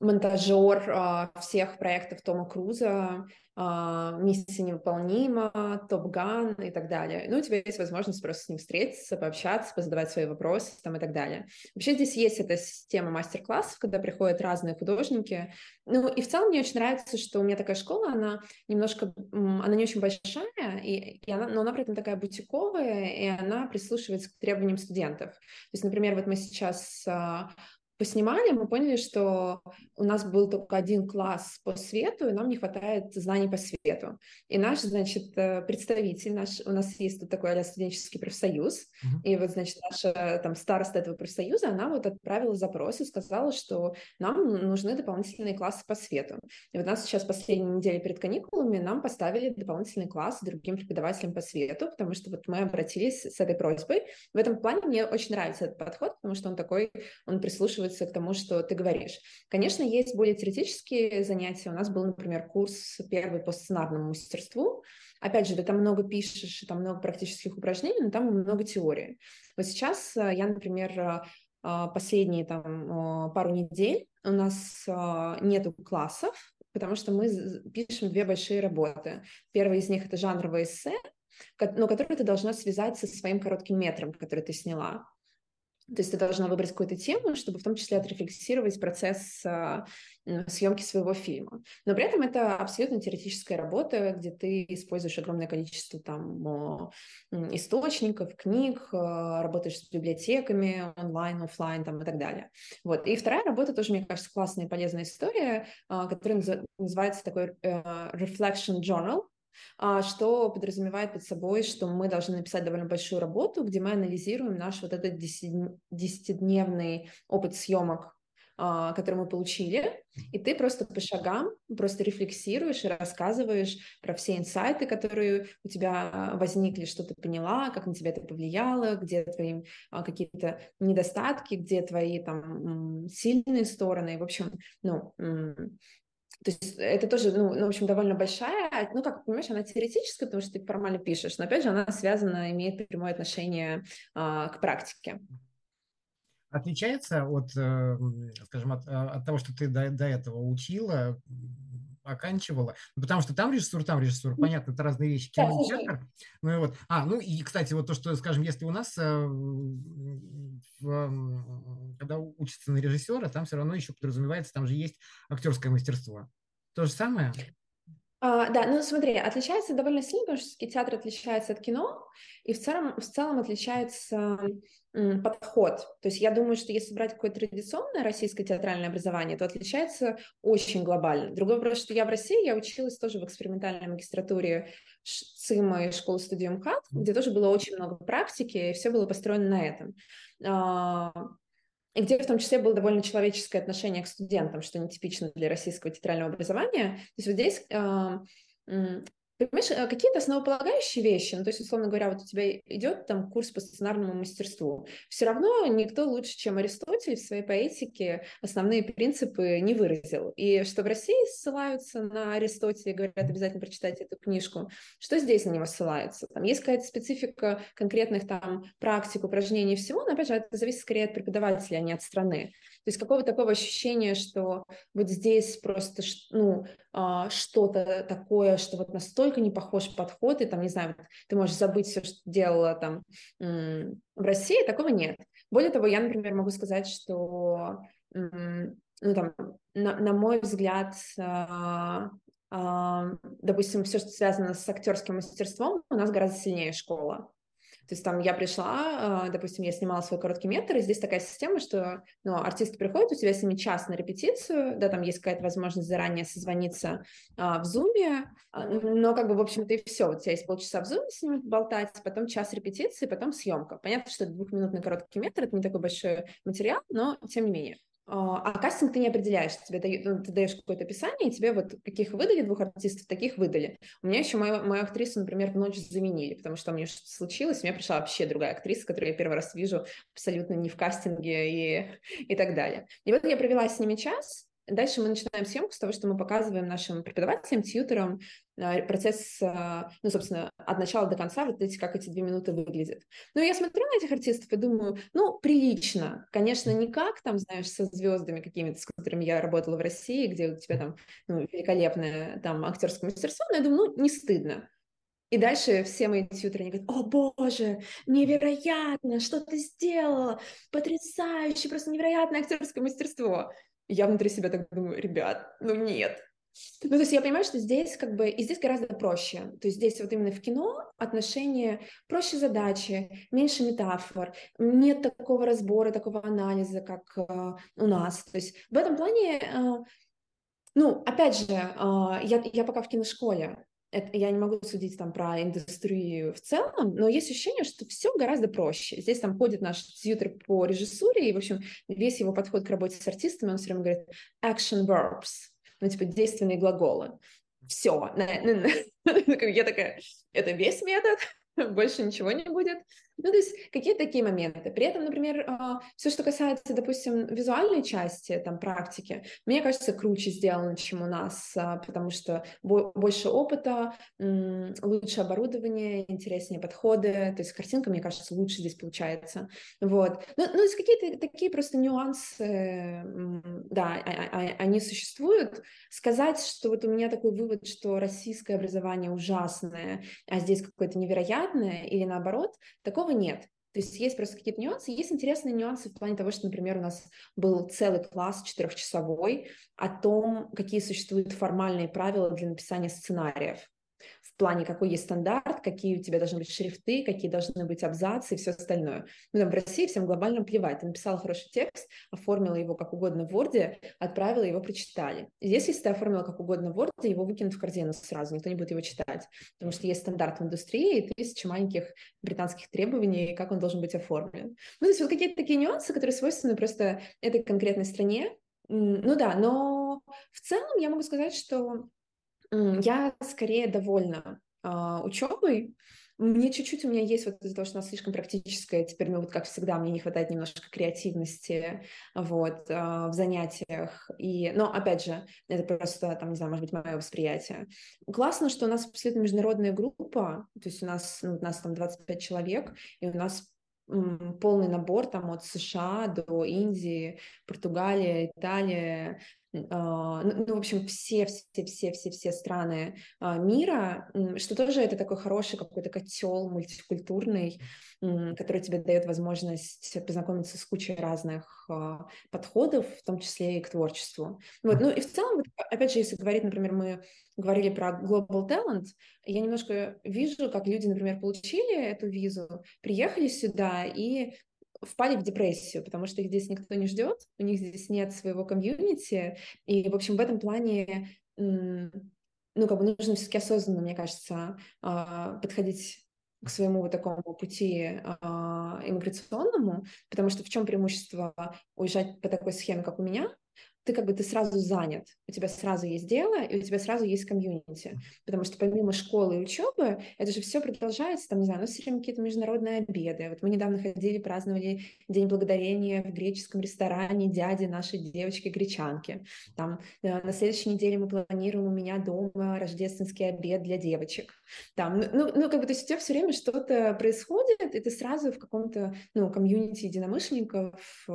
монтажер а, всех проектов Тома Круза, а, «Миссия невыполнима», «Топ Ган» и так далее. Ну, у тебя есть возможность просто с ним встретиться, пообщаться, позадавать свои вопросы там и так далее. Вообще здесь есть эта система мастер-классов, когда приходят разные художники. Ну, и в целом мне очень нравится, что у меня такая школа, она немножко, она не очень большая, и, и она, но она при этом такая бутиковая, и она прислушивается к требованиям студентов. То есть, например, вот мы сейчас а, поснимали, мы поняли, что у нас был только один класс по свету, и нам не хватает знаний по свету. И наш, значит, э, представитель, наш, у нас есть тут такой студенческий профсоюз, mm-hmm. и вот, значит, наша там староста этого профсоюза, она вот отправила запрос и сказала, что нам нужны дополнительные классы по свету. И вот нас сейчас последние недели перед каникулами нам поставили дополнительный класс другим преподавателям по свету, потому что вот мы обратились с этой просьбой. В этом плане мне очень нравится этот подход, потому что он такой, он прислушивается к тому, что ты говоришь. Конечно, есть более теоретические занятия. У нас был, например, курс первый по сценарному мастерству. Опять же, ты там много пишешь, там много практических упражнений, но там много теории. Вот сейчас э, я, например, э, э, последние там пару недель у нас нету классов, потому что мы пишем две большие работы. Первый из них это жанровое эссе, но которое ты должна связать со своим коротким метром, который ты сняла. То есть ты должна выбрать какую-то тему, чтобы в том числе отрефлексировать процесс а, съемки своего фильма. Но при этом это абсолютно теоретическая работа, где ты используешь огромное количество там источников, книг, а, работаешь с библиотеками онлайн, офлайн там, и так далее. Вот. И вторая работа тоже, мне кажется, классная и полезная история, а, которая называется такой э, Reflection Journal. А, что подразумевает под собой, что мы должны написать довольно большую работу, где мы анализируем наш вот этот десятидневный опыт съемок а, который мы получили, и ты просто по шагам просто рефлексируешь и рассказываешь про все инсайты, которые у тебя возникли, что ты поняла, как на тебя это повлияло, где твои а, какие-то недостатки, где твои там сильные стороны, в общем, ну, то есть это тоже, ну, ну, в общем, довольно большая, ну, как понимаешь, она теоретическая, потому что ты формально пишешь, но, опять же, она связана, имеет прямое отношение а, к практике. Отличается от, э, скажем, от, а, от того, что ты до, до этого учила, оканчивала. Ну, потому что там режиссура, там режиссура, понятно, это разные вещи. Кино и театр. Ну, и вот. А, ну и, кстати, вот то, что, скажем, если у нас, э, когда учится на режиссера, там все равно еще подразумевается, там же есть актерское мастерство. То же самое? А, да, ну смотри, отличается довольно сильно, потому что театр отличается от кино, и в целом, в целом отличается м, подход. То есть я думаю, что если брать какое-то традиционное российское театральное образование, то отличается очень глобально. Другой вопрос, что я в России, я училась тоже в экспериментальной магистратуре ЦИМа и школы студии МХАТ, где тоже было очень много практики, и все было построено на этом. А, и где в том числе было довольно человеческое отношение к студентам, что нетипично для российского театрального образования. То есть вот здесь э, Понимаешь, э, какие-то основополагающие вещи, ну, то есть, условно говоря, вот у тебя идет там курс по сценарному мастерству, все равно никто лучше, чем Аристотель в своей поэтике основные принципы не выразил. И что в России ссылаются на Аристотеля говорят, обязательно прочитайте эту книжку, что здесь на него ссылаются? Там есть какая-то специфика конкретных там практик, упражнений всего, но, опять же, это зависит скорее от преподавателя, а не от страны. То есть какого такого ощущения, что вот здесь просто ну, а, что-то такое, что вот настолько не похож подход, и там, не знаю, ты можешь забыть все, что делала там в России, такого нет. Более того, я, например, могу сказать, что ну, там, на, на мой взгляд, а, а, допустим, все, что связано с актерским мастерством, у нас гораздо сильнее школа. То есть там я пришла, а, допустим, я снимала свой короткий метр, и здесь такая система, что ну, артисты приходят, у тебя с ними час на репетицию, да, там есть какая-то возможность заранее созвониться а, в зуме, а, но как бы, в общем-то, и все. У тебя есть полчаса в зуме с ними болтать, потом час репетиции, потом съемка. Понятно, что двухминутный короткий метр — это не такой большой материал, но тем не менее. А, а кастинг ты не определяешь, тебе дают, ну, ты даешь какое-то описание, и тебе вот каких выдали двух артистов, таких выдали. У меня еще мою, мою актрису, например, в ночь заменили, потому что у меня что-то случилось, у меня пришла вообще другая актриса, которую я первый раз вижу абсолютно не в кастинге и, и так далее. И вот я провела с ними час, Дальше мы начинаем съемку с того, что мы показываем нашим преподавателям, тьютерам а, процесс, а, ну, собственно, от начала до конца, вот эти, как эти две минуты выглядят. Ну, я смотрю на этих артистов и думаю, ну, прилично. Конечно, не как там, знаешь, со звездами какими-то, с которыми я работала в России, где у тебя там ну, великолепное там актерское мастерство, но я думаю, ну, не стыдно. И дальше все мои тьютеры, они говорят, о боже, невероятно, что ты сделала, потрясающе, просто невероятное актерское мастерство. И я внутри себя так думаю, ребят, ну нет. Ну, то есть я понимаю, что здесь как бы, и здесь гораздо проще. То есть здесь вот именно в кино отношения проще задачи, меньше метафор, нет такого разбора, такого анализа, как э, у нас. То есть в этом плане, э, ну, опять же, э, я, я пока в киношколе, это, я не могу судить там про индустрию в целом, но есть ощущение, что все гораздо проще. Здесь там ходит наш тьютер по режиссуре, и, в общем, весь его подход к работе с артистами, он все время говорит action verbs, ну, типа, действенные глаголы. Все. Я такая, это весь метод, больше ничего не будет. Ну, то есть какие-то такие моменты. При этом, например, а, все, что касается, допустим, визуальной части, там, практики, мне кажется, круче сделано, чем у нас, а, потому что больше опыта, лучше оборудование, интереснее подходы, то есть картинка, мне кажется, лучше здесь получается. Вот. Ну, ну то есть какие-то такие просто нюансы, да, а, они существуют. Сказать, что вот у меня такой вывод, что российское образование ужасное, а здесь какое-то невероятное, или наоборот, такого такого нет. То есть есть просто какие-то нюансы. Есть интересные нюансы в плане того, что, например, у нас был целый класс четырехчасовой о том, какие существуют формальные правила для написания сценариев плане, какой есть стандарт, какие у тебя должны быть шрифты, какие должны быть абзацы и все остальное. Ну, там в России всем глобально плевать. Ты написала хороший текст, оформила его как угодно в Word, отправила, его прочитали. Здесь, если ты оформила как угодно в Word, его выкинут в корзину сразу, никто не будет его читать, потому что есть стандарт в индустрии и тысячи маленьких британских требований, как он должен быть оформлен. Ну, то есть вот какие-то такие нюансы, которые свойственны просто этой конкретной стране, ну да, но в целом я могу сказать, что я скорее довольна а, учебой. Мне чуть-чуть у меня есть вот из-за того, что у нас слишком практическое, теперь, ну вот как всегда, мне не хватает немножко креативности вот а, в занятиях. И, но опять же, это просто, там, не знаю, может быть, мое восприятие. Классно, что у нас абсолютно международная группа, то есть у нас, ну, у нас там 25 человек, и у нас полный набор там от США до Индии, Португалия, Италия, а, ну, ну, в общем, все, все, все, все, все страны а, мира, что тоже это такой хороший какой-то котел мультикультурный, который тебе дает возможность познакомиться с кучей разных а, подходов, в том числе и к творчеству. Вот, ну и в целом, опять же, если говорить, например, мы говорили про Global Talent, я немножко вижу, как люди, например, получили эту визу, приехали сюда и впали в депрессию, потому что их здесь никто не ждет, у них здесь нет своего комьюнити, и, в общем, в этом плане, ну, как бы нужно все-таки осознанно, мне кажется, а, подходить к своему вот такому пути а, иммиграционному, потому что в чем преимущество уезжать по такой схеме, как у меня, ты как бы ты сразу занят, у тебя сразу есть дело, и у тебя сразу есть комьюнити, потому что помимо школы и учебы, это же все продолжается, там, не знаю, у нас все время какие-то международные обеды. Вот мы недавно ходили, праздновали День Благодарения в греческом ресторане дяди нашей девочки-гречанки. Там э, на следующей неделе мы планируем у меня дома рождественский обед для девочек. Там, ну, ну, ну как бы, то есть у тебя все время что-то происходит, и ты сразу в каком-то, ну, комьюнити единомышленников, э,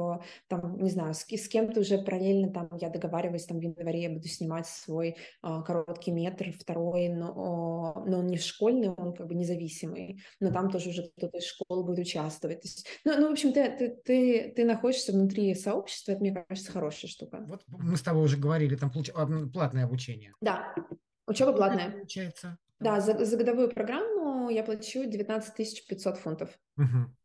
там, не знаю, с, с кем-то уже параллельно там я договариваюсь, там в январе я буду снимать свой а, короткий метр, второй, но, но он не школьный, он как бы независимый, но там тоже уже кто-то из школы будет участвовать. То есть, ну, ну, в общем, ты, ты, ты, ты находишься внутри сообщества, это, мне кажется, хорошая штука. Вот мы с тобой уже говорили, там получ... платное обучение. Да, учеба платная. Получается. Да, за, за годовую программу я плачу 19 500 фунтов. Угу.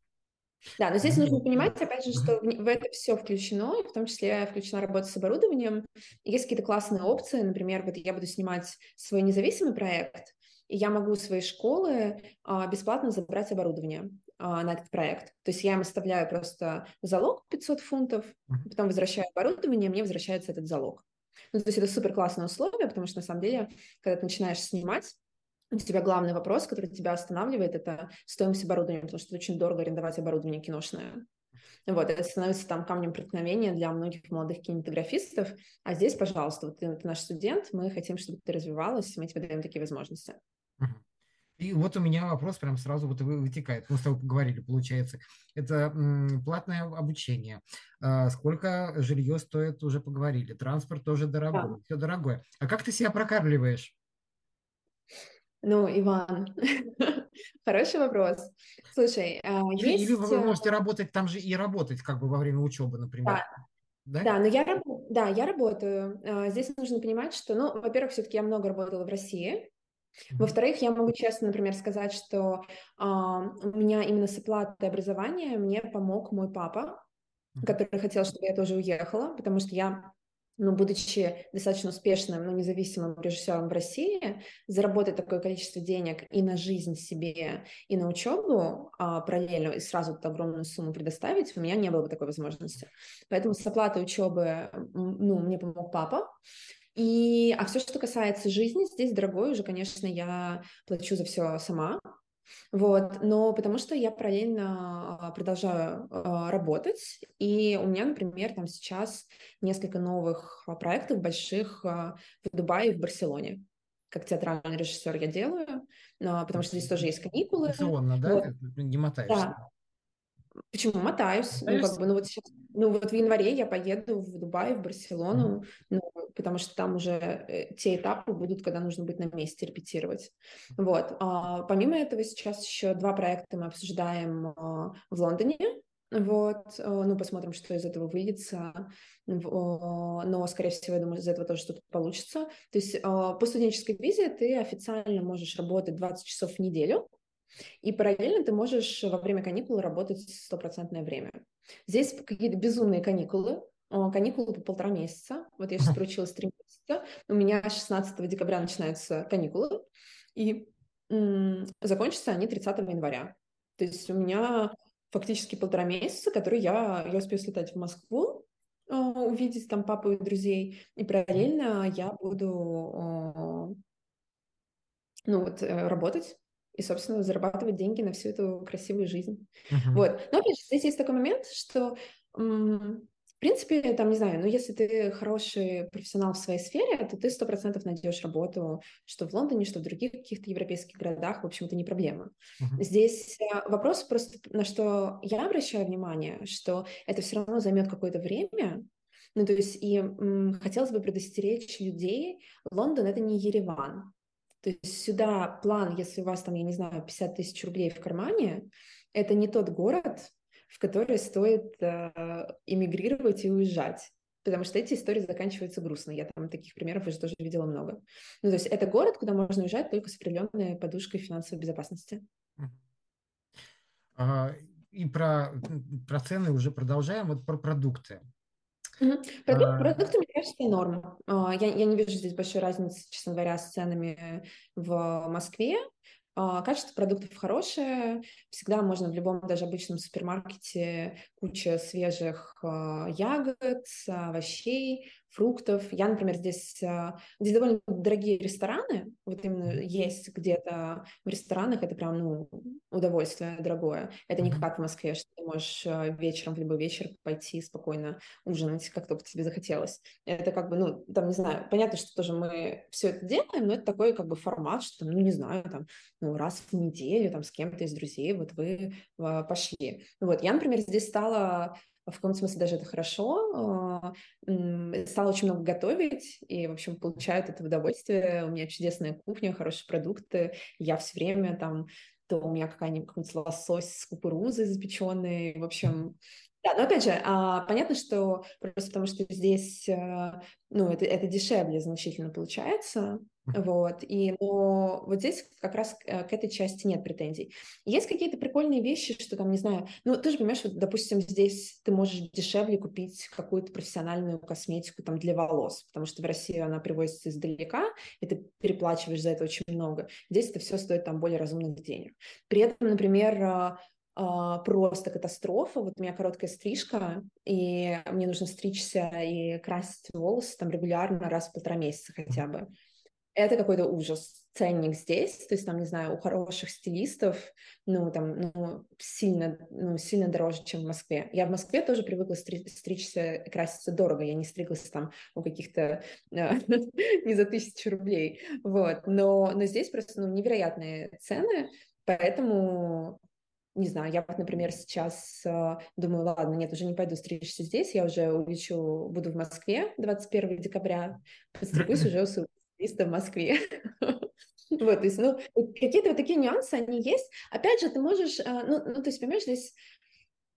Да, но здесь нужно понимать, опять же, что в это все включено, в том числе включена работа с оборудованием. Есть какие-то классные опции, например, вот я буду снимать свой независимый проект, и я могу у своей школы а, бесплатно забрать оборудование а, на этот проект. То есть я им оставляю просто залог 500 фунтов, потом возвращаю оборудование, мне возвращается этот залог. Ну, то есть это супер классное условие, потому что на самом деле, когда ты начинаешь снимать, у тебя главный вопрос, который тебя останавливает, это стоимость оборудования, потому что очень дорого арендовать оборудование киношное. Вот, это становится там камнем преткновения для многих молодых кинематографистов. А здесь, пожалуйста, вот ты, ты наш студент, мы хотим, чтобы ты развивалась, мы тебе даем такие возможности. И вот у меня вопрос прям сразу вот вытекает. Мы с тобой поговорили, получается. Это платное обучение. А, сколько жилье стоит, уже поговорили. Транспорт тоже дорогой, да. все дорогое. А как ты себя прокармливаешь? Ну, Иван, хороший вопрос. Слушай, а, есть... Или вы э, можете работать там же и работать как бы во время учебы, например. Да, да? да но я работаю да, я работаю. А, здесь нужно понимать, что, ну, во-первых, все-таки я много работала в России. Во-вторых, я могу честно, например, сказать, что а, у меня именно с оплатой образования мне помог мой папа, который хотел, чтобы я тоже уехала, потому что я ну, будучи достаточно успешным, но независимым режиссером в России, заработать такое количество денег и на жизнь себе, и на учебу а, параллельно, и сразу эту огромную сумму предоставить, у меня не было бы такой возможности. Поэтому с оплатой учебы, ну, мне помог папа. И, а все, что касается жизни, здесь дорогой уже, конечно, я плачу за все сама. Вот, но потому что я параллельно а, продолжаю а, работать, и у меня, например, там сейчас несколько новых а, проектов больших в Дубае и в Барселоне. Как театральный режиссер я делаю, потому что здесь тоже есть каникулы. Дистанционно, да? Вот. Не мотаешься? Да. Почему мотаюсь? Ну, как бы, ну вот сейчас, ну вот в январе я поеду в Дубай, в Барселону, mm-hmm. ну, потому что там уже э, те этапы будут, когда нужно быть на месте репетировать. Вот. А, помимо этого сейчас еще два проекта мы обсуждаем а, в Лондоне. Вот, а, ну, посмотрим, что из этого выйдется, но, скорее всего, я думаю, из этого тоже что-то получится. То есть по студенческой визе ты официально можешь работать 20 часов в неделю, и параллельно ты можешь во время каникул работать стопроцентное время. Здесь какие-то безумные каникулы, каникулы по полтора месяца. Вот я сейчас проучилась три месяца. У меня 16 декабря начинаются каникулы, и м- закончатся они 30 января. То есть у меня фактически полтора месяца, которые я, я успею слетать в Москву, увидеть там папу и друзей, и параллельно я буду ну вот, э, работать и, собственно, зарабатывать деньги на всю эту красивую жизнь. Uh-huh. Вот. Но, опять же, здесь есть такой момент, что, в принципе, там, не знаю, ну, если ты хороший профессионал в своей сфере, то ты сто процентов найдешь работу, что в Лондоне, что в других каких-то европейских городах, в общем, это не проблема. Uh-huh. Здесь э, вопрос просто, на что я обращаю внимание, что это все равно займет какое-то время, ну, то есть, и м, хотелось бы предостеречь людей, Лондон — это не Ереван. То есть сюда план, если у вас там, я не знаю, 50 тысяч рублей в кармане, это не тот город, в который стоит э, эмигрировать и уезжать. Потому что эти истории заканчиваются грустно. Я там таких примеров уже тоже видела много. Ну, то есть это город, куда можно уезжать только с определенной подушкой финансовой безопасности. А, и про, про цены уже продолжаем. Вот про продукты. Продукт, а... Продукты, мне кажется, норм. А, я, я не вижу здесь большой разницы, честно говоря, с ценами в Москве. А, качество продуктов хорошее, всегда можно в любом даже обычном супермаркете куча свежих ягод, овощей, фруктов. Я, например, здесь, а, здесь довольно дорогие рестораны, вот именно есть где-то в ресторанах, это прям, ну, удовольствие дорогое. Это не как в Москве, что ты можешь а, вечером в любой вечер пойти спокойно ужинать, как только тебе захотелось. Это как бы, ну, там, не знаю, понятно, что тоже мы все это делаем, но это такой как бы формат, что, ну, не знаю, там, ну, раз в неделю, там, с кем-то из друзей, вот вы а, пошли. Вот, я, например, здесь стала в каком-то смысле даже это хорошо. А, стала очень много готовить и, в общем, получаю этого удовольствие. У меня чудесная кухня, хорошие продукты. Я все время там то у меня какая-нибудь лосось с кукурузой запеченный. В общем, да, но опять же, а, понятно, что просто потому что здесь, а, ну, это, это дешевле значительно получается, вот, и, но вот здесь как раз э, к этой части нет претензий. Есть какие-то прикольные вещи, что там, не знаю, ну, ты же понимаешь, вот, допустим, здесь ты можешь дешевле купить какую-то профессиональную косметику там для волос, потому что в России она привозится издалека, и ты переплачиваешь за это очень много. Здесь это все стоит там более разумных денег. При этом, например, а, просто катастрофа. Вот у меня короткая стрижка, и мне нужно стричься и красить волосы там регулярно раз в полтора месяца хотя бы это какой-то ужас. Ценник здесь, то есть там, не знаю, у хороших стилистов, ну, там, ну, сильно, ну, сильно дороже, чем в Москве. Я в Москве тоже привыкла стри- стричься краситься дорого, я не стриглась там у каких-то э, не за тысячу рублей, вот, но, но здесь просто, ну, невероятные цены, поэтому не знаю, я вот, например, сейчас э, думаю, ладно, нет, уже не пойду стричься здесь, я уже улечу, буду в Москве 21 декабря, подстригусь уже у в Москве. Вот, то есть, ну, какие-то вот такие нюансы, они есть. Опять же, ты можешь, а, ну, ну, то есть, понимаешь, здесь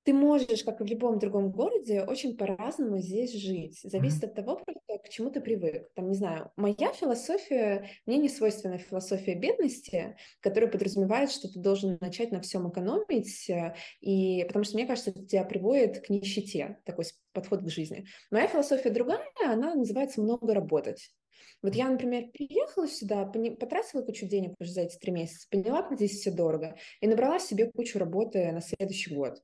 ты можешь, как и в любом другом городе, очень по-разному здесь жить. Зависит Мгм. от того, просто к чему ты привык. Там, не знаю, моя философия, мне не свойственна философия бедности, которая подразумевает, что ты должен начать на всем экономить, э, и потому что, мне кажется, это тебя приводит к нищете, такой подход к жизни. Моя философия другая, она называется «много работать». Вот я, например, приехала сюда, потратила кучу денег уже за эти три месяца, поняла, как здесь все дорого, и набрала себе кучу работы на следующий год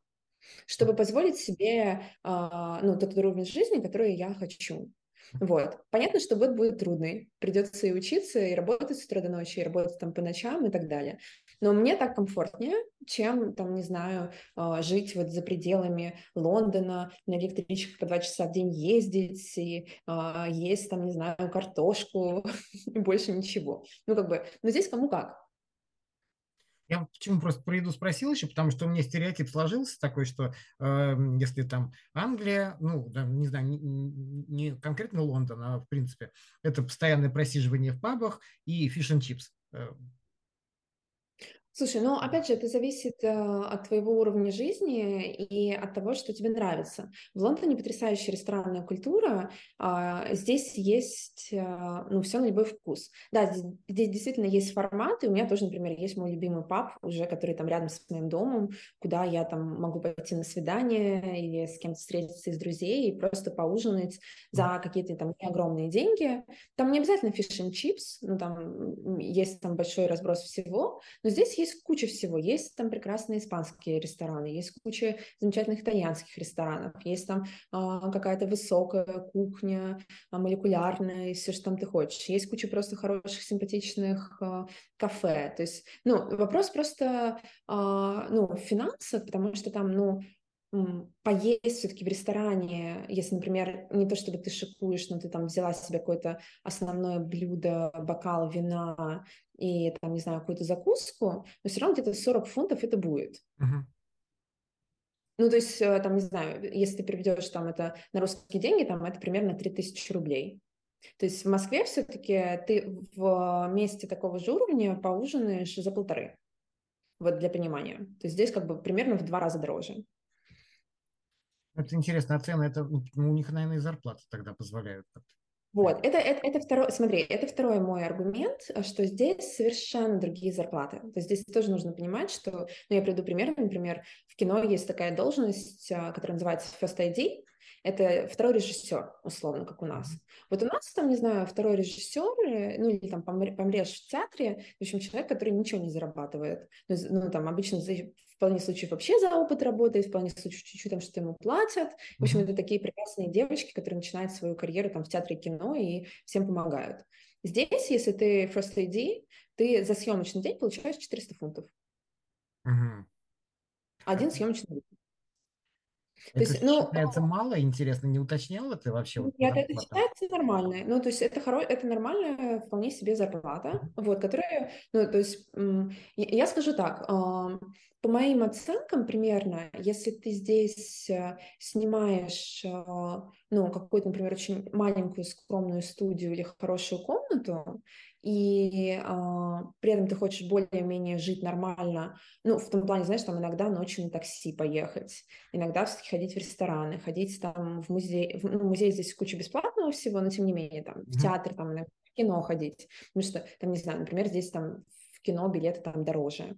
чтобы позволить себе а, ну, тот уровень жизни, который я хочу. Вот. Понятно, что год будет трудный. Придется и учиться, и работать с утра до ночи, и работать там по ночам и так далее. Но мне так комфортнее, чем, там, не знаю, а, жить вот за пределами Лондона, на электричках по два часа в день ездить, и а, есть там, не знаю, картошку, больше ничего. Ну, как бы, но здесь кому как. Я почему просто про еду спросил еще, потому что у меня стереотип сложился такой, что э, если там Англия, ну, да, не знаю, не, не конкретно Лондон, а в принципе, это постоянное просиживание в пабах и фиш and чипс. Э, Слушай, ну опять же, это зависит э, от твоего уровня жизни и от того, что тебе нравится. В Лондоне потрясающая ресторанная культура. а, здесь есть, э, ну, все на любой вкус. Да, здесь, здесь действительно есть форматы. У меня тоже, например, есть мой любимый паб, уже который там рядом с моим домом, куда я там могу пойти на свидание или с кем-то встретиться из друзей и просто поужинать за какие-то там огромные деньги. Там не обязательно фиш чипс, ну там есть там большой разброс всего, но здесь есть куча всего. Есть там прекрасные испанские рестораны, есть куча замечательных итальянских ресторанов, есть там а, какая-то высокая кухня, а, молекулярная, и все, что там ты хочешь. Есть куча просто хороших, симпатичных а, кафе. То есть, ну, вопрос просто, а, ну, в финансах, потому что там, ну, поесть все-таки в ресторане, если, например, не то чтобы ты шикуешь, но ты там взяла себе какое-то основное блюдо, бокал вина и там, не знаю, какую-то закуску, но все равно где-то 40 фунтов это будет. мгм. Ну, то есть, э, там, не знаю, если ты переведешь там это на русские деньги, там это примерно 3000 рублей. То есть в Москве все-таки ты в месте такого же уровня поужинаешь за полторы. Вот для понимания. То есть здесь как бы примерно в два раза дороже. Это интересно, а цены, это ну, у них, наверное, и зарплаты тогда позволяют. Вот, это, это, это второй, смотри, это второй мой аргумент, э, что здесь совершенно другие зарплаты. То есть здесь тоже нужно понимать, что, ну, я приведу пример, например, в кино есть такая должность, а, которая называется First ID, это второй режиссер, условно, как у нас. Вот у нас там, не знаю, второй режиссер, э, ну или там помр- помрешь в театре, в общем, человек, который ничего не зарабатывает. Ну, там обычно за- в половине случаев вообще за опыт работает, в половине случаев чуть-чуть там что-то ему платят. В общем, это такие прекрасные девочки, которые начинают свою карьеру там в театре и кино и всем помогают. Здесь, если ты First AD, ты за съемочный день получаешь 400 фунтов. Мгм. Один съемочный день. То Это есть, ну, считается мало, интересно, не уточнял это вообще вот Нет, это зарплатам? считается нормально. Ну, то есть это, хоро... это нормальная вполне себе зарплата, вот, которая, ну, то есть я скажу так, по моим оценкам примерно, если ты здесь э, снимаешь, э, ну, какую-то, например, очень маленькую скромную студию или хорошую комнату, и а, при этом ты хочешь более-менее жить нормально, ну, в том плане, знаешь, там иногда ночью на такси поехать, иногда все-таки ходить в рестораны, ходить там в музей, в, ну, музей здесь куча бесплатного всего, но тем не менее, там, в театр, там, иногда в кино ходить, потому что, там, не знаю, например, здесь там в кино билеты там дороже,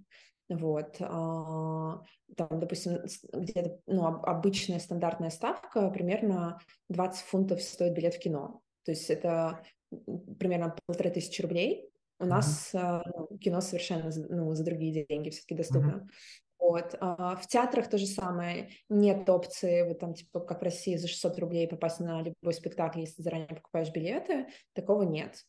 вот, а, там, допустим, где-то, ну, об- обычная стандартная ставка примерно 20 фунтов стоит билет в кино, то есть это примерно полторы тысячи рублей, у Мгм. нас а, ну, кино совершенно ну, за другие деньги все-таки доступно. Вот. а В театрах то же самое. Нет опции, вот там, типа, как в России, за 600 рублей попасть на любой спектакль, если заранее покупаешь билеты. Такого нет.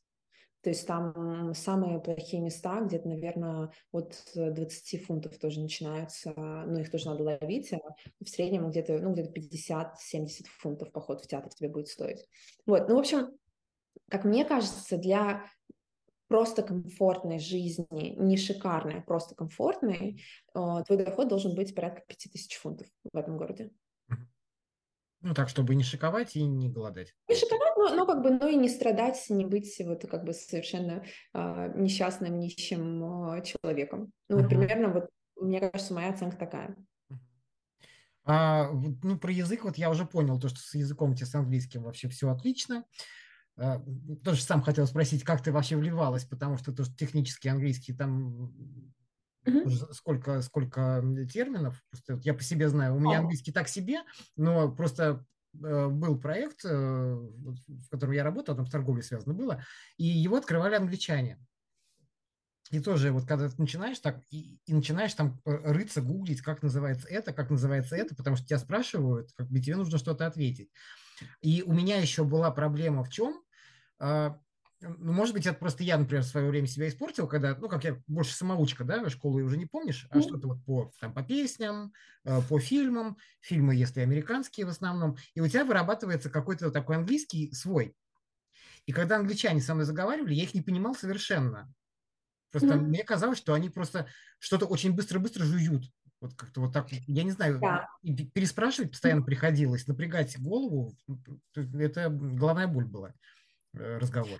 То есть там самые плохие места, где-то, наверное, от 20 фунтов тоже начинаются, ну, их тоже надо ловить, а в среднем где-то, ну, где-то 50-70 фунтов поход в театр тебе будет стоить. Вот, ну, в общем, как мне кажется, для просто комфортной жизни, не шикарной, а просто комфортной, э, твой доход должен быть порядка 5000 фунтов в этом городе. Ну, так, чтобы не шиковать и не голодать. Не шиковать, но, но как бы, но и не страдать, не быть вот как бы совершенно а, несчастным, нищим а, человеком. Ну, вот Мгм. примерно вот, мне кажется, моя оценка такая. А, ну, про язык вот я уже понял, то, что с языком у тебя с английским вообще все отлично. А, тоже сам хотел спросить, как ты вообще вливалась, потому что тоже технический английский там mm-hmm. сколько, сколько терминов. Просто я по себе знаю. У меня oh. английский так себе, но просто э, был проект, э, в котором я работал, там с торговлей связано было, и его открывали англичане. И тоже вот когда ты начинаешь так, и, и начинаешь там э, рыться, гуглить, как называется это, как называется это, потому что тебя спрашивают, как бы тебе нужно что-то ответить. И у меня еще была проблема в чем? А, ну, может быть, это просто я, например, в свое время себя испортил, когда, ну, как я больше самоучка, да, школы уже не помнишь, а что-то вот по, там, по песням, э, по фильмам, фильмы, если американские в основном, и у тебя вырабатывается какой-то такой английский свой. И когда англичане со мной заговаривали, я их не понимал совершенно. Просто mm-hmm. мне казалось, что они просто что-то очень быстро-быстро жуют. Вот как-то вот так, я не знаю, да. переспрашивать постоянно приходилось, напрягать голову, это головная боль была. Э, разговор?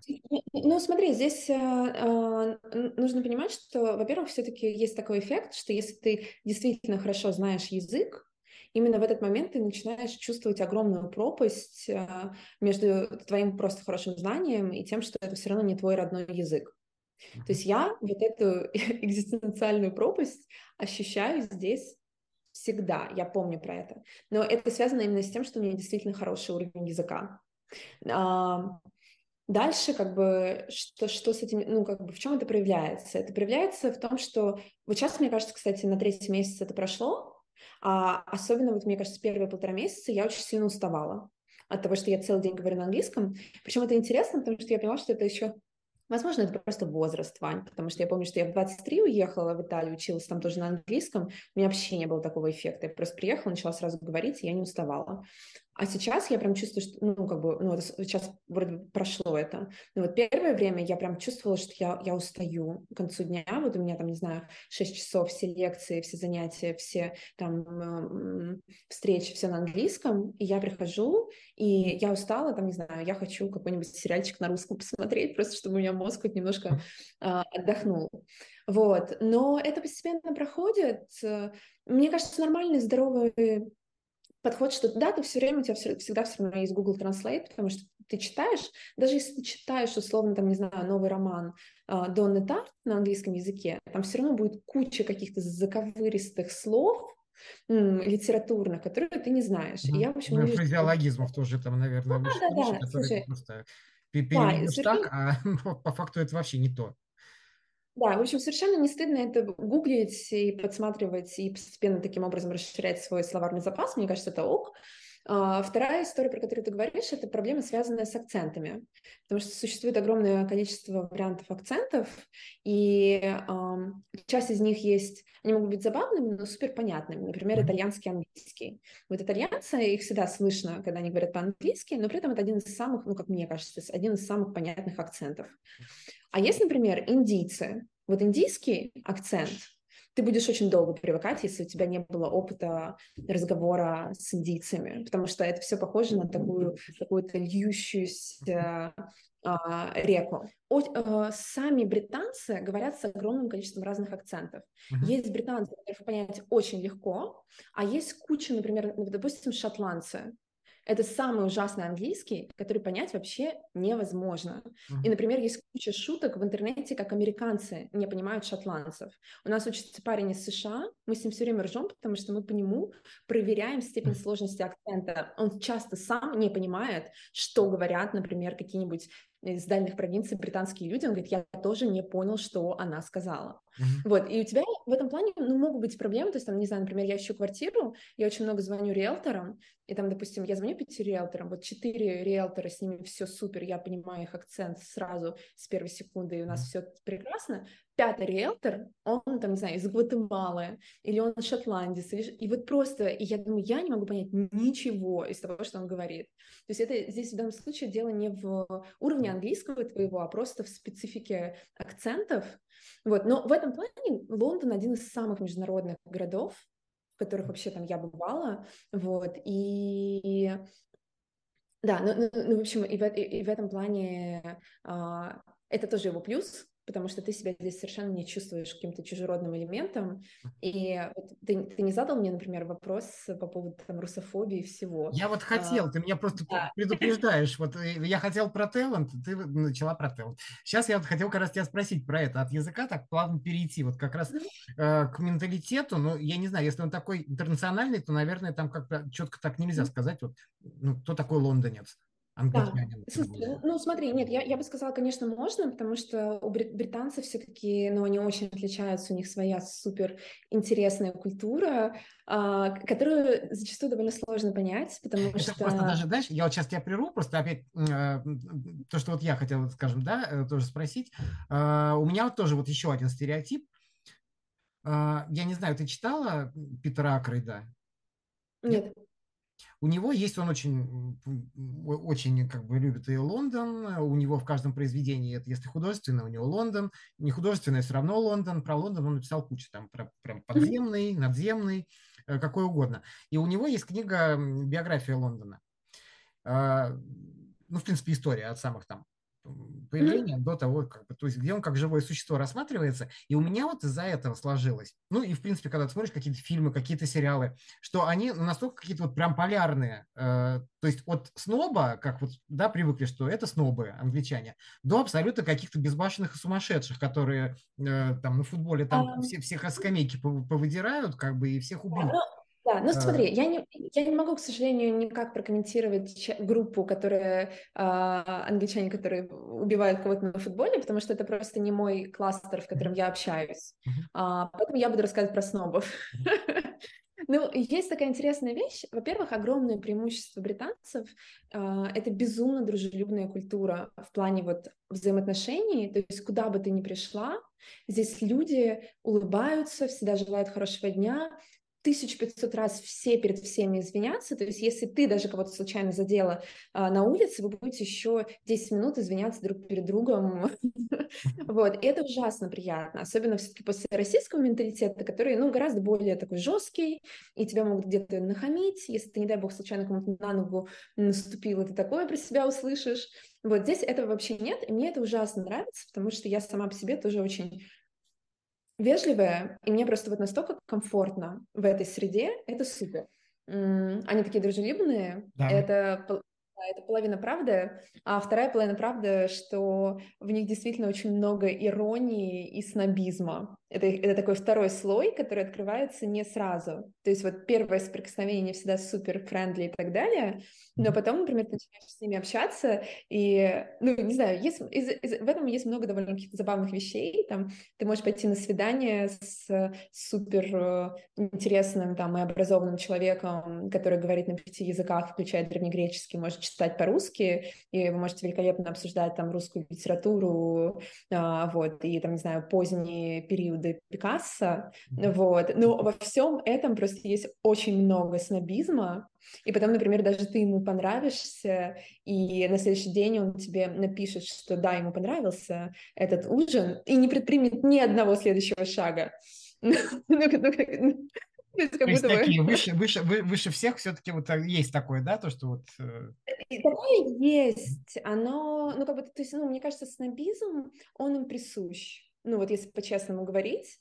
Ну, смотри, здесь э, э, нужно понимать, что, во-первых, все-таки есть такой эффект, что если ты действительно хорошо знаешь язык, именно в этот момент ты начинаешь чувствовать огромную пропасть э, между твоим просто хорошим знанием и тем, что это все равно не твой родной язык. То есть я вот эту экзистенциальную пропасть ощущаю здесь всегда, я помню про это. Но это связано именно с тем, что у меня действительно хороший уровень языка. Дальше, как бы, что, что с этим, ну, как бы, в чем это проявляется? Это проявляется в том, что вот сейчас, мне кажется, кстати, на третий месяц это прошло, а особенно, вот, мне кажется, первые полтора месяца я очень сильно уставала от того, что я целый день говорю на английском. Причем это интересно, потому что я поняла, что это еще Возможно, это просто возраст, Вань, потому что я помню, что я в 23 уехала в Италию, училась там тоже на английском, у меня вообще не было такого эффекта. Я просто приехала, начала сразу говорить, и я не уставала. А сейчас я прям чувствую, что, ну, как бы, ну, сейчас вроде прошло это. Но вот первое время я прям чувствовала, что я, я устаю к концу дня. Вот у меня там, не знаю, 6 часов, все лекции, все занятия, все там встречи, все на английском. И я прихожу, и я устала, там, не знаю, я хочу какой-нибудь сериальчик на русском посмотреть, просто чтобы у меня мозг хоть немножко э, отдохнул. Вот. Но это постепенно проходит. Мне кажется, нормальный, здоровый подход, что да, ты все время, у тебя всегда все равно есть Google Translate, потому что ты читаешь, даже если ты читаешь, условно, там, не знаю, новый роман uh, Донны Тарт на английском языке, там все равно будет куча каких-то заковыристых слов, литературных, которые ты не знаешь. Mm-hmm. Я, в общем, ну, вижу... фразеологизмов тоже там, наверное, ну, да, да, да. которые просто переведешь да, так, а по факту это вообще не то. Да, в общем, совершенно не стыдно это гуглить и подсматривать, и постепенно таким образом расширять свой словарный запас. Мне кажется, это ок. А, вторая история, про которую ты говоришь, это проблема, связанная с акцентами, потому что существует огромное количество вариантов акцентов, и э, часть из них есть, они могут быть забавными, но супер понятными, например, итальянский, английский. Вот итальянцы, их всегда слышно, когда они говорят по-английски, но при этом это один из самых, ну, как мне кажется, один из самых понятных акцентов. А есть, например, индийцы. Вот индийский акцент, ты будешь очень долго привыкать, если у тебя не было опыта разговора с индийцами, потому что это все похоже на такую какую-то льющуюся а, реку. О, а, сами британцы говорят с огромным количеством разных акцентов. Uh-huh. Есть британцы, которых понять очень легко, а есть куча, например, допустим, шотландцы. Это самый ужасный английский, который понять вообще невозможно. Mm-hmm. И, например, есть куча шуток в интернете, как американцы не понимают шотландцев. У нас учится парень из США, мы с ним все время ржем, потому что мы по нему проверяем степень сложности акцента. Он часто сам не понимает, что говорят, например, какие-нибудь из дальних провинций британские люди, он говорит, я тоже не понял, что она сказала. Mm-hmm. Вот, и у тебя в этом плане, ну, могут быть проблемы, то есть, там, не знаю, например, я ищу квартиру, я очень много звоню риэлторам, и там, допустим, я звоню пяти риэлторам, вот четыре риэлтора, с ними все супер, я понимаю их акцент сразу с первой секунды, и у нас mm-hmm. все прекрасно. Пятый риэлтор, он там, не знаю, из Гватемалы, или он шотландец, или... и вот просто, и я думаю, я не могу понять ничего из того, что он говорит. То есть это здесь в данном случае дело не в уровне английского твоего, а просто в специфике акцентов, вот. Но в этом плане Лондон один из самых международных городов, в которых вообще там я бывала, вот, и да, ну, ну, ну в общем, и в, и, и в этом плане а, это тоже его плюс, потому что ты себя здесь совершенно не чувствуешь каким-то чужеродным элементом. И вот ты, ты не задал мне, например, вопрос по поводу там русофобии и всего. Я вот хотел, а, ты меня просто да. предупреждаешь. Вот э, я хотел про талант, ты начала про талант. Сейчас я вот хотел как раз тебя спросить про это. От языка так плавно перейти вот как раз э, к менталитету. Ну, я не знаю, если он такой интернациональный, то, наверное, там как-то четко так нельзя сказать. Вот, ну, кто такой лондонец? Англичанин. Да. Слушай, ну смотри, нет, я, я бы сказала, конечно, можно, потому что у британцев все-таки, ну, они очень отличаются, у них своя супер интересная культура, а, которую зачастую довольно сложно понять, потому Это что... просто даже, знаешь, я вот сейчас тебя прерву, просто опять э, то, что вот я хотел, скажем, да, э, тоже спросить. Э, у меня вот тоже вот еще один стереотип. Э, я не знаю, ты читала Питера Акрейда? Нет. У него есть, он очень, очень как бы любит и Лондон, у него в каждом произведении, это если художественное, у него Лондон, не художественное, все равно Лондон, про Лондон он написал кучу, там про, прям подземный, надземный, э, какой угодно. И у него есть книга «Биография Лондона». А, ну, в принципе, история от самых там появления mm-hmm. до того, как бы, то есть где он как живое существо рассматривается. И у меня вот из-за этого сложилось. Ну и, в принципе, когда ты смотришь какие-то фильмы, какие-то сериалы, что они настолько какие-то вот прям полярные. Э, то есть от сноба, как вот, да, привыкли, что это снобы, англичане, до абсолютно каких-то безбашенных и сумасшедших, которые э, там на футболе там um... все, всех скамейки повыдирают, как бы, и всех убьют. Ну, да, ну смотри, я не, я не могу, к сожалению, никак прокомментировать группу, которая э, англичане, которые убивают кого-то на футболе, потому что это просто не мой кластер, в котором я общаюсь. А, поэтому я буду рассказывать про снобов. Ну, есть такая интересная вещь. Во-первых, огромное преимущество британцев э, — это безумно дружелюбная культура в плане вот взаимоотношений. То есть куда бы ты ни пришла, здесь люди улыбаются, всегда желают хорошего дня, 1500 раз все перед всеми извиняться, то есть если ты даже кого-то случайно задела а, на улице, вы будете еще 10 минут извиняться друг перед другом, вот, и это ужасно приятно, особенно все-таки после российского менталитета, который, ну, гораздо более такой жесткий, и тебя могут где-то нахамить, если ты, не дай бог, случайно кому-то на ногу наступил, и ты такое про себя услышишь, вот здесь этого вообще нет, и мне это ужасно нравится, потому что я сама по себе тоже очень вежливая, и мне просто вот настолько комфортно в этой среде, это супер. Они такие дружелюбные, да. это это половина правды, а вторая половина правды, что в них действительно очень много иронии и снобизма. Это, это такой второй слой, который открывается не сразу. То есть вот первое соприкосновение не всегда супер френдли и так далее, но потом, например, ты начинаешь с ними общаться, и, ну, не знаю, есть, из, из, в этом есть много довольно каких-то забавных вещей. Там ты можешь пойти на свидание с супер э, интересным там и образованным человеком, который говорит на пяти языках, включая древнегреческий, может читать по-русски, и вы можете великолепно обсуждать там русскую литературу, а, вот, и там, не знаю, поздние периоды периоды Пикассо, вот, но во всем этом просто есть очень много снобизма, и потом, например, даже ты ему понравишься, и на следующий день он тебе напишет, что да, ему понравился этот ужин, и не предпримет ни одного следующего шага. Ну, ну, ну, то есть такие выше, выше, выше всех все-таки вот есть такое, да, то, что вот... Э, такое есть, оно, ну, как бы, то есть, ну, мне кажется, снобизм, он им присущ ну вот если по-честному говорить.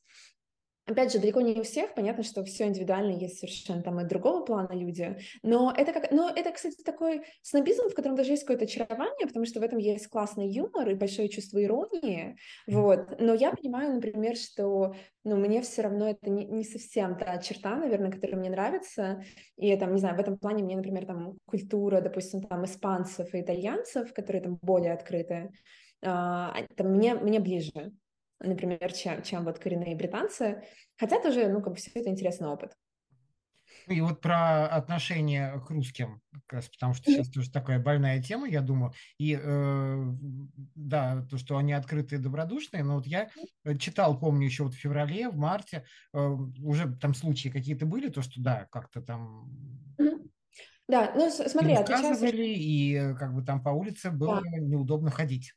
Опять же, далеко не у всех, понятно, что все индивидуально, есть совершенно там и другого плана люди, но это, как, но это, кстати, такой снобизм, в котором даже есть какое-то очарование, потому что в этом есть классный юмор и большое чувство иронии, вот, но я понимаю, например, что, ну, мне все равно это не, не совсем та черта, наверное, которая мне нравится, и там, не знаю, в этом плане мне, например, там культура, допустим, там испанцев и итальянцев, которые там более открытые, а, там, мне, мне ближе, например, чем, чем вот коренные британцы. Хотя тоже, ну, как бы все это интересный опыт. Ну и вот про отношение к русским, как раз, потому что сейчас тоже такая больная тема, я думаю. И э, да, то, что они открытые, добродушные, но вот я читал, помню, еще вот в феврале, в марте, э, уже там случаи какие-то были, то, что да, как-то там... Да, ну смотри, и отвечая... и как бы там по улице было да. неудобно ходить.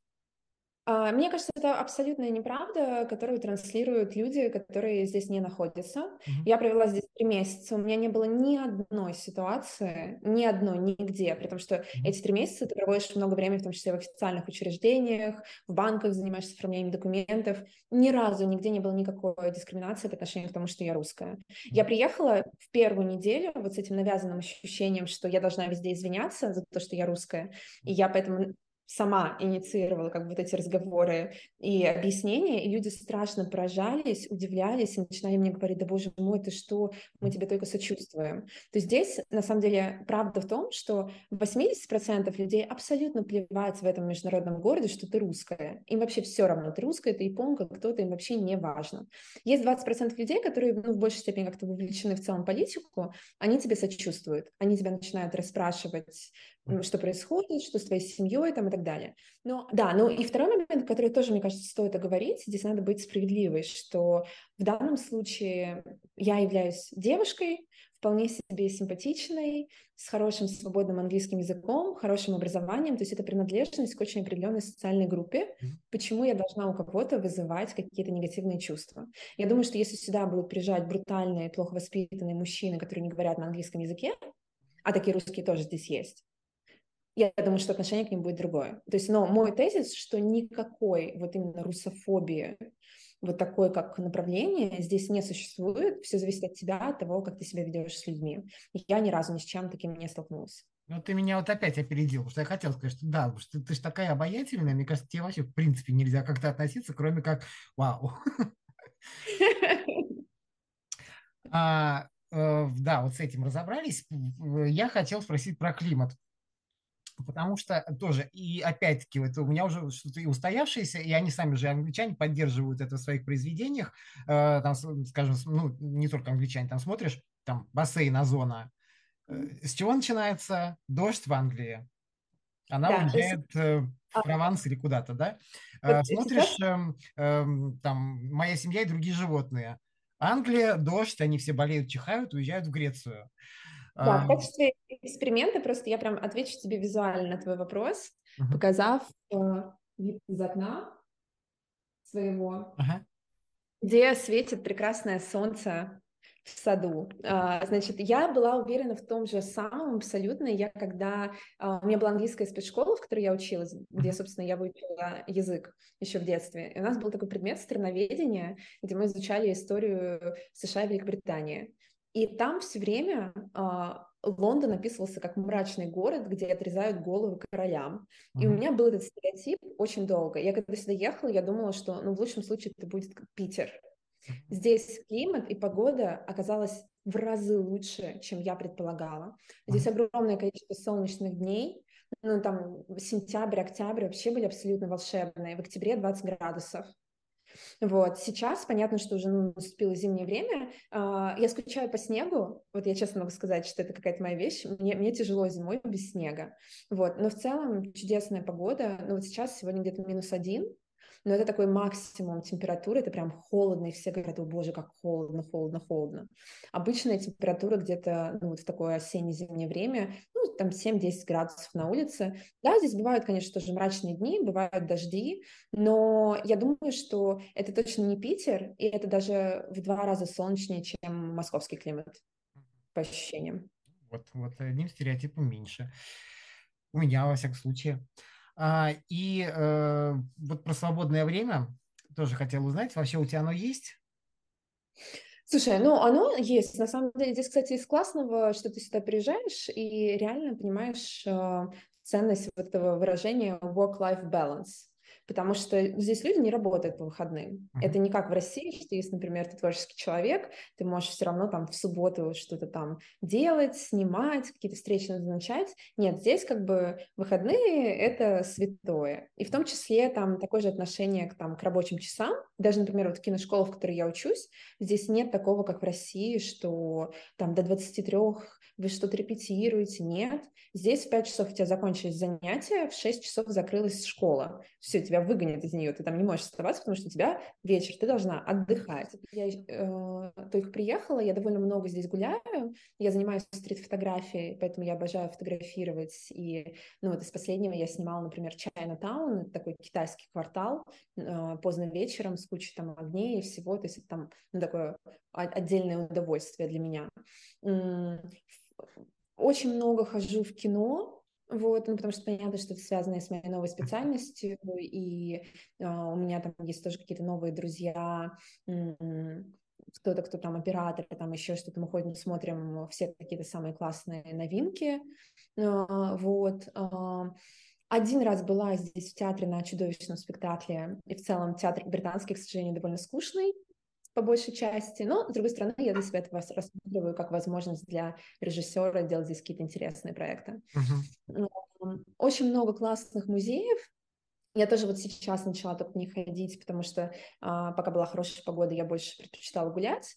А, мне кажется, это абсолютная неправда, которую транслируют люди, которые здесь не находятся. Mm-hmm. Я провела здесь три месяца, у меня не было ни одной ситуации, ни одной, нигде, при том, что mm-hmm. эти три месяца ты проводишь много времени, в том числе в официальных учреждениях, в банках занимаешься оформлением документов. Ни разу нигде не было никакой дискриминации по отношению к тому, что я русская. Mm-hmm. Я приехала в первую неделю вот с этим навязанным ощущением, что я должна везде извиняться за то, что я русская, и я поэтому сама инициировала как бы вот эти разговоры и объяснения, и люди страшно поражались, удивлялись и начинали мне говорить, да боже мой, ты что, мы тебе только сочувствуем. То здесь, на самом деле, правда в том, что 80% людей абсолютно плевать в этом международном городе, что ты русская. Им вообще все равно, ты русская, ты японка, кто-то, им вообще не важно. Есть 20% людей, которые ну, в большей степени как-то вовлечены в целом политику, они тебе сочувствуют, они тебя начинают расспрашивать, что происходит, что с твоей семьей там так далее. Но да, ну и второй момент, который тоже, мне кажется, стоит оговорить, здесь надо быть справедливой, что в данном случае я являюсь девушкой, вполне себе симпатичной, с хорошим свободным английским языком, хорошим образованием, то есть это принадлежность к очень определенной социальной группе. Почему я должна у кого-то вызывать какие-то негативные чувства? Я думаю, что если сюда будут приезжать брутальные, плохо воспитанные мужчины, которые не говорят на английском языке, а такие русские тоже здесь есть, я думаю, что отношение к ним будет другое. То есть, но мой тезис, что никакой вот именно русофобии, вот такой как направление здесь не существует. Все зависит от тебя, от того, как ты себя ведешь с людьми. Я ни разу ни с чем таким не столкнулась. Ну, ты меня вот опять опередил, потому что я хотел сказать, что да, что ты, ты же такая обаятельная, мне кажется, тебе вообще в принципе нельзя как-то относиться, кроме как вау. А, э, да, вот с этим разобрались. Я хотел спросить про климат. Потому что тоже, и опять-таки, это у меня уже что-то и устоявшееся, и они сами же, англичане, поддерживают это в своих произведениях. Э, там, скажем, ну, не только англичане, там смотришь, там бассейн, озона. Э, с чего начинается дождь в Англии? Она да, уезжает. Э, в а Прованс или куда-то, да? Вот Смотришь, э, э, там, «Моя семья и другие животные». Англия, дождь, они все болеют, чихают, уезжают в Грецию. Да, в качестве эксперимента просто я прям отвечу тебе визуально на твой вопрос, uh-huh. показав э, вид из окна своего, uh-huh. где светит прекрасное солнце в саду. А, значит, я была уверена в том же самом абсолютно. Я когда... А, у меня была английская спецшкола, в которой я училась, где, собственно, я выучила язык еще в детстве. И у нас был такой предмет страноведения, где мы изучали историю США и Великобритании. И там все время а, Лондон описывался как мрачный город, где отрезают головы королям. Mm-hmm. И у меня был этот стереотип очень долго. Я когда сюда ехала, я думала, что ну, в лучшем случае это будет Питер. Здесь климат и погода оказалась в разы лучше, чем я предполагала. Здесь огромное количество солнечных дней. Ну, там сентябрь, октябрь вообще были абсолютно волшебные. В октябре 20 градусов. Вот. Сейчас понятно, что уже ну, наступило зимнее время. Uh, я скучаю по снегу. Вот я честно могу сказать, что это какая-то моя вещь. Мне, мне тяжело зимой без снега. Вот. Но в целом чудесная погода. Ну вот сейчас сегодня где-то минус один но это такой максимум температуры, это прям холодно, и все говорят, о боже, как холодно, холодно, холодно. Обычная температура где-то ну, вот в такое осенне-зимнее время, ну, там 7-10 градусов на улице. Да, здесь бывают, конечно, тоже мрачные дни, бывают дожди, но я думаю, что это точно не Питер, и это даже в два раза солнечнее, чем московский климат, по ощущениям. Вот, вот одним стереотипом меньше. У меня, во всяком случае. А, и э, вот про свободное время тоже хотел узнать. Вообще у тебя оно есть? Слушай, ну оно есть. На самом деле здесь, кстати, из классного, что ты сюда приезжаешь и реально понимаешь э, ценность вот этого выражения work-life balance потому что здесь люди не работают по выходным. Mm-hmm. Это не как в России, что если, например, ты творческий человек, ты можешь все равно там в субботу что-то там делать, снимать, какие-то встречи назначать. Нет, здесь как бы выходные — это святое. И в том числе там такое же отношение к, там, к рабочим часам. Даже, например, вот киношкола, в которой я учусь, здесь нет такого, как в России, что там до 23 вы что-то репетируете, нет. Здесь в 5 часов у тебя закончились занятия, в 6 часов закрылась школа. Все, тебя выгонят из нее, ты там не можешь оставаться, потому что у тебя вечер, ты должна отдыхать. Я э, только приехала, я довольно много здесь гуляю, я занимаюсь стрит-фотографией, поэтому я обожаю фотографировать. И, ну, вот из последнего я снимала, например, Чайна-таун, такой китайский квартал, э, поздно вечером с кучей там огней и всего, то есть это там ну, такое отдельное удовольствие для меня. Очень много хожу в кино, вот, ну, потому что понятно, что это связано с моей новой специальностью, и э, у меня там есть тоже какие-то новые друзья, кто-то, кто там оператор, там еще что-то, мы ходим, смотрим все какие-то самые классные новинки, э, вот. Э, один раз была здесь в театре на чудовищном спектакле, и в целом театр британский, к сожалению, довольно скучный, по большей части, но, с другой стороны, я для себя это рассматриваю как возможность для режиссера делать здесь какие-то интересные проекты. Uh-huh. Очень много классных музеев, я тоже вот сейчас начала только не ходить, потому что а, пока была хорошая погода, я больше предпочитала гулять.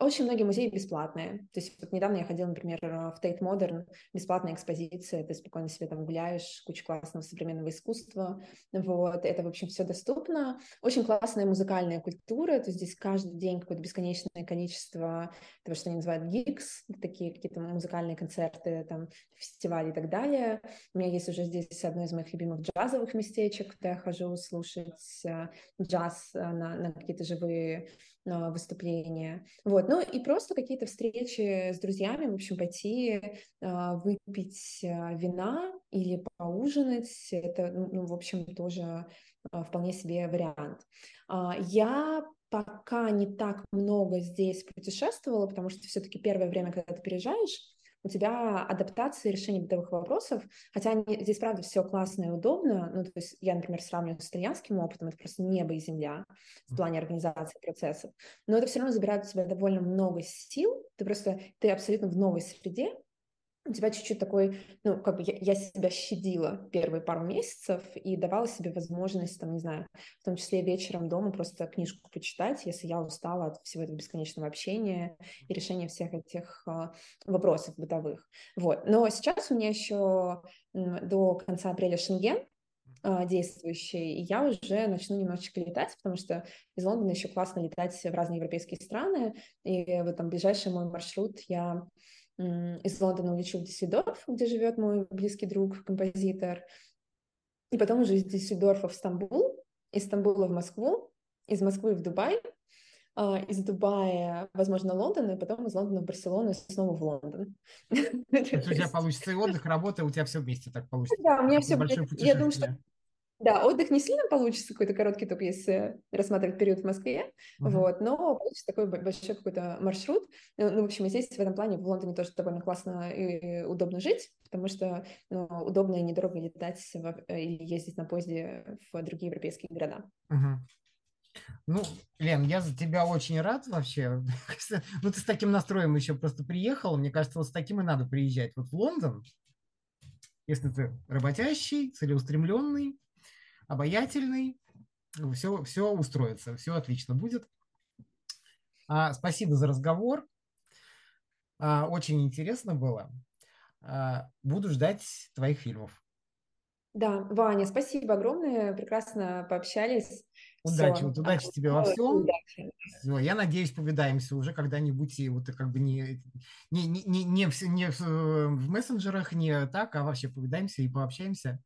Очень многие музеи бесплатные. То есть вот недавно я ходила, например, в Tate Modern, бесплатная экспозиция, ты спокойно себе там гуляешь, куча классного современного искусства. Вот, это, в общем, все доступно. Очень классная музыкальная культура, то есть здесь каждый день какое-то бесконечное количество того, что они называют gigs, такие какие-то музыкальные концерты, там, фестивали и так далее. У меня есть уже здесь одно из моих любимых джазовых местечек, куда я хожу слушать э, джаз э, на, на какие-то живые выступления. Вот. Ну и просто какие-то встречи с друзьями, в общем, пойти а, выпить а, вина или поужинать, это, ну, ну, в общем, тоже а, вполне себе вариант. Я пока не так много здесь путешествовала, потому что все-таки первое время, когда ты переезжаешь, у тебя адаптация решение бытовых вопросов, хотя они, здесь, правда, все классно и удобно, ну, то есть я, например, сравниваю с итальянским опытом, это просто небо и земля в плане организации процессов, но это все равно забирает у тебя довольно много сил, ты просто, ты абсолютно в новой среде, у тебя чуть-чуть такой, ну, как бы я, я себя щадила первые пару месяцев и давала себе возможность, там, не знаю, в том числе вечером дома просто книжку почитать, если я устала от всего этого бесконечного общения и решения всех этих э, вопросов бытовых. Вот. Но сейчас у меня еще до конца апреля Шенген, а, действующий, и я уже начну немножечко летать, потому что из Лондона еще классно летать в разные европейские страны, и вот там ближайший мой маршрут я из Лондона улечу в Диссельдорф, где живет мой близкий друг, композитор, и потом уже из Диссельдорфа в Стамбул, из Стамбула в Москву, из Москвы в Дубай, а, из Дубая, возможно, Лондон, и потом из Лондона в Барселону и снова в Лондон. У тебя получится и отдых, работа, у тебя все вместе так получится. Да, у меня все... Я думаю, что да, отдых не сильно получится, какой-то короткий, только если рассматривать период в Москве, uh-huh. вот, но получится такой большой какой-то маршрут. Ну, ну, в общем, здесь в этом плане в Лондоне тоже довольно классно и удобно жить, потому что ну, удобно и недорого летать в, или ездить на поезде в другие европейские города. Uh-huh. Ну, Лен, я за тебя очень рад вообще. ну, ты с таким настроем еще просто приехал. Мне кажется, вот с таким и надо приезжать. Вот в Лондон, если ты работящий, целеустремленный, обаятельный, все, все устроится, все отлично будет. А, спасибо за разговор. А, очень интересно было. А, буду ждать твоих фильмов. Да, Ваня, спасибо огромное, прекрасно пообщались. Удачи, Все. вот удачи тебе во всем. Удачи. Все, я надеюсь, повидаемся уже когда-нибудь и вот как бы не, не, не, не, не, в, не в, в мессенджерах, не так, а вообще повидаемся и пообщаемся.